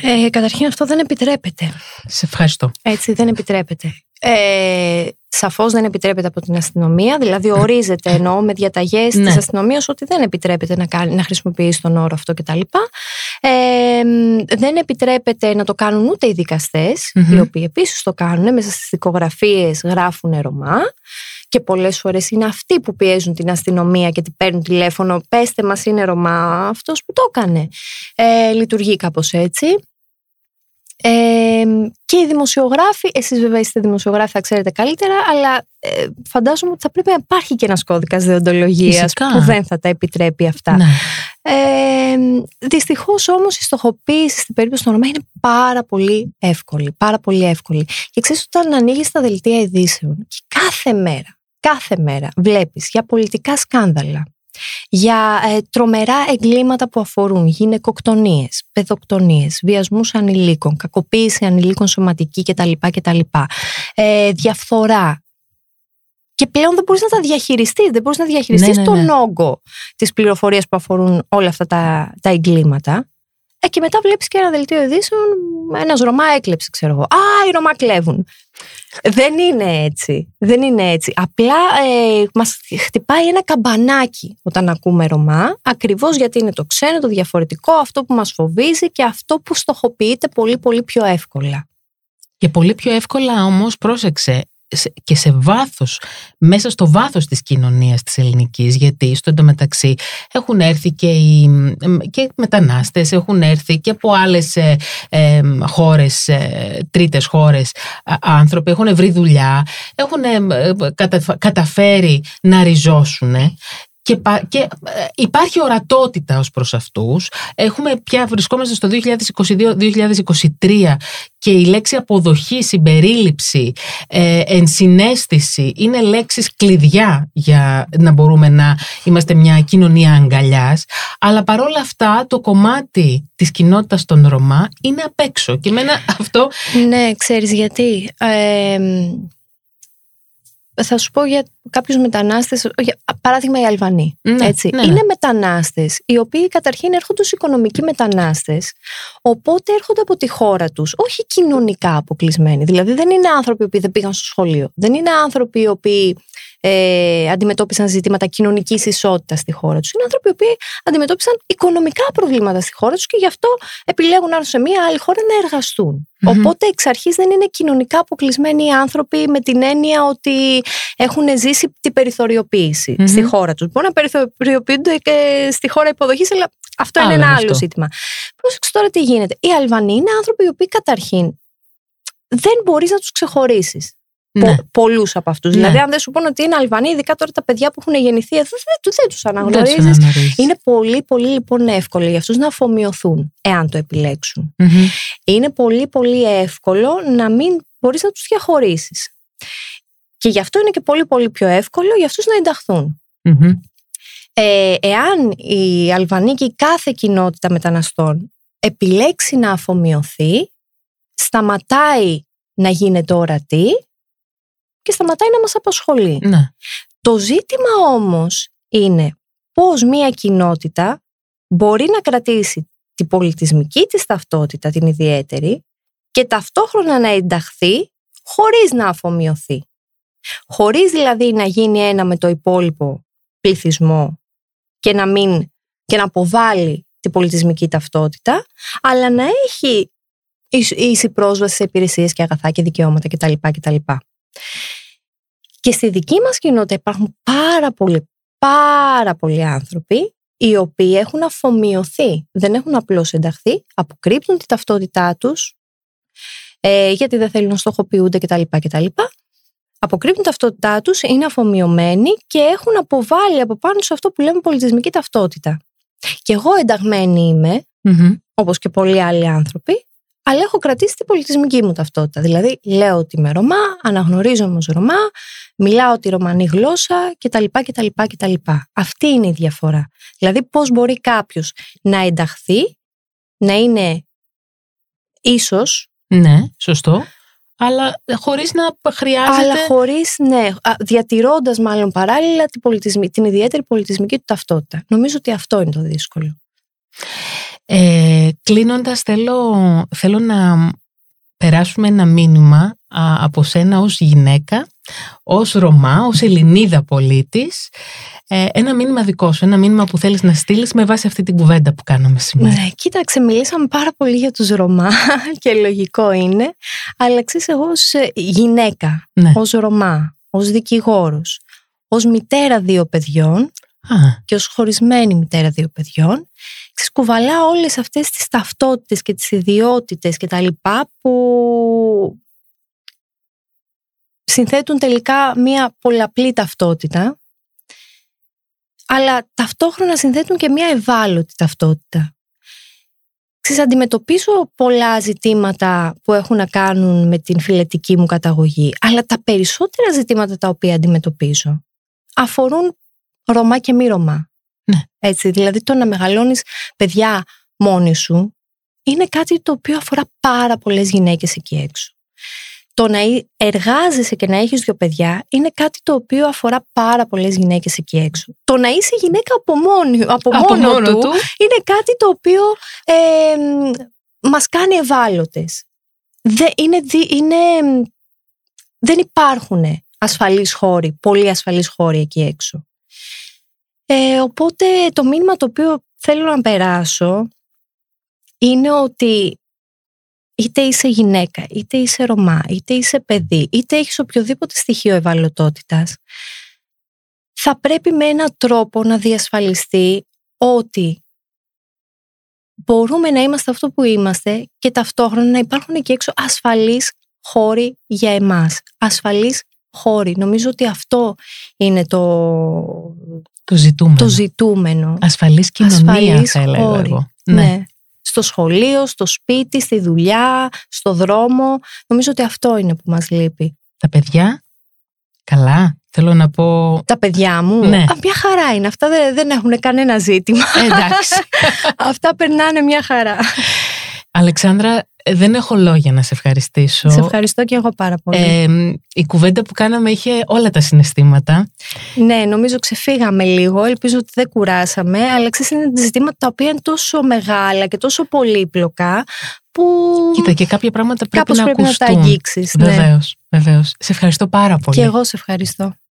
Ε, καταρχήν αυτό δεν επιτρέπεται.
Σε ευχαριστώ.
Έτσι δεν επιτρέπεται. Ε, σαφώς δεν επιτρέπεται από την αστυνομία, δηλαδή ορίζεται εννοώ με διαταγές
Ναι.
της αστυνομίας ότι δεν επιτρέπεται να, κάνει, να χρησιμοποιήσει τον όρο αυτό κτλ. Ε, δεν επιτρέπεται να το κάνουν ούτε οι δικαστες
Μμμ.
οι οποίοι επίσης το κάνουν, μέσα στις δικογραφίες γράφουν Ρωμά και πολλές φορές είναι αυτοί που πιέζουν την αστυνομία και την παίρνουν τηλέφωνο πέστε μας είναι Ρωμά αυτός που το έκανε. Ε, λειτουργεί κάπως έτσι. Ε, και οι δημοσιογράφοι, εσείς βέβαια είστε δημοσιογράφοι, θα ξέρετε καλύτερα, αλλά ε, φαντάζομαι ότι θα πρέπει να υπάρχει και ένας κώδικας δεοντολογίας
Φυσικά.
που δεν θα τα επιτρέπει αυτά.
Ναι.
Ε, Δυστυχώς όμως η στοχοποίηση στην περίπτωση των Ρωμά είναι πάρα πολύ εύκολη. Πάρα πολύ εύκολη. Και ξέρεις, όταν ανοίγεις τα δελτία ειδήσεων και κάθε μέρα, κάθε μέρα βλέπεις για πολιτικά σκάνδαλα, για ε, τρομερά εγκλήματα που αφορούν γυναικοκτονίες, παιδοκτονίες, βιασμούς ανηλίκων, κακοποίηση ανηλίκων σωματική κτλ. κτλ ε, διαφθορά. Και πλέον δεν μπορείς να τα διαχειριστείς, δεν μπορείς να διαχειριστείς
Ναι, ναι,
τον
ναι.
όγκο της πληροφορίας που αφορούν όλα αυτά τα, τα εγκλήματα. Ε, και μετά βλέπεις και ένα δελτίο ειδήσεων, ένας Ρωμά έκλεψε, ξέρω εγώ. Α, οι Ρωμά κλέβουν. Δεν είναι έτσι. Δεν είναι έτσι. Απλά ε, μας χτυπάει ένα καμπανάκι όταν ακούμε Ρωμά, ακριβώς γιατί είναι το ξένο, το διαφορετικό, αυτό που μας φοβίζει και αυτό που στοχοποιείται πολύ πολύ πιο εύκολα.
Και πολύ πιο εύκολα όμως πρόσεξε σε- και σε βάθος, μέσα στο βάθος της κοινωνίας της ελληνικής, γιατί στο εντωμεταξύ έχουν έρθει και οι και μετανάστες, έχουν έρθει και από άλλες ε, ε, χώρες, ε, τρίτες χώρες α, άνθρωποι, έχουν βρει δουλειά, έχουν ε, ε, κατα- καταφέρει να ριζώσουν και, και ε, υπάρχει ορατότητα ως προς αυτούς. Έχουμε πια βρισκόμαστε στο 2022-2023 και η λέξη αποδοχή, συμπερίληψη, ε, ενσυναίσθηση είναι λέξεις κλειδιά για να μπορούμε να είμαστε μια κοινωνία αγκαλιάς. Αλλά παρόλα αυτά το κομμάτι της κοινότητας των Ρωμά είναι απ' έξω. Και εμένα αυτό...
Ναι, ξέρεις γιατί. Ε, θα σου πω για κάποιους μετανάστες, παράδειγμα οι Αλβανοί.
Ναι,
έτσι.
ναι, ναι.
Είναι μετανάστες, οι οποίοι καταρχήν έρχονται ως οικονομικοί μετανάστες, οπότε έρχονται από τη χώρα τους, όχι κοινωνικά αποκλεισμένοι. Δηλαδή δεν είναι άνθρωποι που δεν πήγαν στο σχολείο. Δεν είναι άνθρωποι οι οποίοι ε, αντιμετώπισαν ζητήματα κοινωνικής ισότητας στη χώρα τους. Είναι άνθρωποι που αντιμετώπισαν οικονομικά προβλήματα στη χώρα τους και γι' αυτό επιλέγουν να έρθουν σε μια άλλη χώρα να εργαστουν Οπότε εξ αρχής δεν είναι κοινωνικά αποκλεισμένοι οι άνθρωποι με την έννοια ότι έχουν ζήσει την περιθωριοποιηση στη χώρα τους. Μπορεί να περιθωριοποιούνται και στη χώρα υποδοχής, αλλά αυτό είναι ένα άλλο ζήτημα. Πρόσεξε τώρα τι γίνεται. Οι Αλβανοί είναι άνθρωποι οι οποίοι καταρχήν δεν μπορείς να τους ξεχωρίσεις ναι. πολλούς από αυτούς. Ναι. Δηλαδή, αν δεν σου πούνε ότι είναι Αλβανοί, ειδικά τώρα τα παιδιά που έχουν γεννηθεί εδώ, δεν, δεν τους αναγνωρίζεις. Είναι πολύ, πολύ λοιπόν εύκολο για αυτούς να αφομοιωθούν, εάν το επιλεξουν Είναι πολύ, πολύ εύκολο να μην μπορείς να τους διαχωρίσεις. Και γι' αυτό είναι και πολύ, πολύ πιο εύκολο για αυτούς να ενταχθουν Ε, εάν η Αλβανή και η κάθε κοινότητα μεταναστών επιλέξει να αφομοιωθεί, σταματάει να γίνεται ορατή και σταματάει να μας απασχολεί.
Ναι.
Το ζήτημα όμως είναι πώς μία κοινότητα μπορεί να κρατήσει την πολιτισμική της ταυτότητα, την ιδιαίτερη, και ταυτόχρονα να ενταχθεί χωρίς να αφομοιωθεί. Χωρίς δηλαδή να γίνει ένα με το υπόλοιπο πληθυσμό και να, μην, και να αποβάλει την πολιτισμική ταυτότητα, αλλά να έχει ίση πρόσβαση σε υπηρεσίες και αγαθά και δικαιώματα κτλ. κτλ. Και στη δική μας κοινότητα υπάρχουν πάρα πολλοί, πάρα πολλοί άνθρωποι οι οποίοι έχουν αφομοιωθεί, δεν έχουν απλώς ενταχθεί, αποκρύπτουν τη ταυτότητά τους, ε, γιατί δεν θέλουν να στοχοποιούνται κτλ. κτλ. Αποκρύπτουν ταυτότητά τους, είναι αφομοιωμένοι και έχουν αποβάλει από πάνω σε αυτό που λέμε πολιτισμική ταυτότητα. Και εγώ ενταγμένη είμαι, όπως και πολλοί άλλοι άνθρωποι, αλλά έχω κρατήσει την πολιτισμική μου ταυτότητα. Δηλαδή, λέω ότι είμαι Ρωμά, αναγνωρίζομαι ως Ρωμά, μιλάω τη ρωμανή γλώσσα κτλ. κτλ, κτλ. Αυτή είναι η διαφορά. Δηλαδή, πώς μπορεί κάποιος να ενταχθεί, να είναι ίσως.
Ναι, σωστό. Αλλά χωρίς να χρειάζεται...
Αλλά χωρίς, ναι, διατηρώντας μάλλον παράλληλα την, την ιδιαίτερη πολιτισμική του ταυτότητα. Νομίζω ότι αυτό είναι το δύσκολο.
Ε, κλείνοντας θέλω, θέλω να περάσουμε ένα μήνυμα από σένα ως γυναίκα, ως Ρωμά, ως Ελληνίδα πολίτης, ε, ένα μήνυμα δικό σου, ένα μήνυμα που θέλεις να στείλεις με βάση αυτή την κουβέντα που κάναμε σήμερα.
Ναι, κοίταξε, μιλήσαμε πάρα πολύ για τους Ρωμά [laughs] και λογικό είναι, αλλά ξέρεις εγώ ως ε, γυναίκα, ναι. ως Ρωμά, ως δικηγόρος, ως μητέρα δύο παιδιών και ως χωρισμένη μητέρα δύο παιδιών, κουβαλά όλες αυτές τις ταυτότητες και τις ιδιότητες και τα λοιπά που συνθέτουν τελικά μία πολλαπλή ταυτότητα αλλά ταυτόχρονα συνθέτουν και μία ευάλωτη ταυτότητα. Ξέρεις, αντιμετωπίζω πολλά ζητήματα που έχουν να κάνουν με την φιλετική μου καταγωγή, αλλά τα περισσότερα ζητήματα τα οποία αντιμετωπίζω αφορούν Ρωμά και μη Ρωμά.
Ναι.
Έτσι, δηλαδή το να μεγαλώνεις παιδιά μόνοι σου είναι κάτι το οποίο αφορά πάρα πολλές γυναίκες εκεί έξω. Το να εργάζεσαι και να έχεις δύο παιδιά είναι κάτι το οποίο αφορά πάρα πολλές γυναίκες εκεί έξω. Το να είσαι γυναίκα από, από, από μόνο, του, είναι κάτι το οποίο ε, μας κάνει ευάλωτες. Δεν, είναι, είναι, δεν υπάρχουν ασφαλείς χώροι, πολύ ασφαλείς χώροι εκεί έξω. Ε, οπότε το μήνυμα το οποίο θέλω να περάσω είναι ότι είτε είσαι γυναίκα, είτε είσαι Ρωμά, είτε είσαι παιδί, είτε έχεις οποιοδήποτε στοιχείο ευαλωτότητας, θα πρέπει με έναν τρόπο να διασφαλιστεί ότι μπορούμε να είμαστε αυτό που είμαστε και ταυτόχρονα να υπάρχουν εκεί έξω ασφαλείς χώροι για εμάς, ασφαλείς χώροι. Νομίζω ότι αυτό είναι το,
το ζητούμενο.
το ζητούμενο.
Ασφαλής κοινωνία
Ασφαλής
θα έλεγα
χώροι.
εγώ.
Ναι. Στο σχολείο, στο σπίτι, στη δουλειά, στο δρόμο. Νομίζω ότι αυτό είναι που μας λείπει.
Τα παιδιά, καλά, θέλω να πω...
Τα παιδιά μου,
Ναι.
α, μια χαρά είναι. Αυτά δεν, δεν έχουν κανένα ζήτημα.
Ε, εντάξει. [laughs]
Αυτά περνάνε μια χαρά.
Αλεξάνδρα, ε, δεν έχω λόγια να σε ευχαριστήσω.
Σε ευχαριστώ και εγώ πάρα πολύ.
Ε, η κουβέντα που κάναμε είχε όλα τα συναισθήματα.
Ναι, νομίζω ξεφύγαμε λίγο. Ελπίζω ότι δεν κουράσαμε. Αλλά ξέρεις, είναι ζητήματα τα οποία είναι τόσο μεγάλα και τόσο πολύπλοκα που
Κοίτα, και κάποια πράγματα πρέπει
κάπως
να
πρέπει να τα
ακουστούν.
αγγίξεις. Ναι.
Βεβαίως, βεβαίως. Σε ευχαριστώ πάρα πολύ.
Και εγώ σε ευχαριστώ.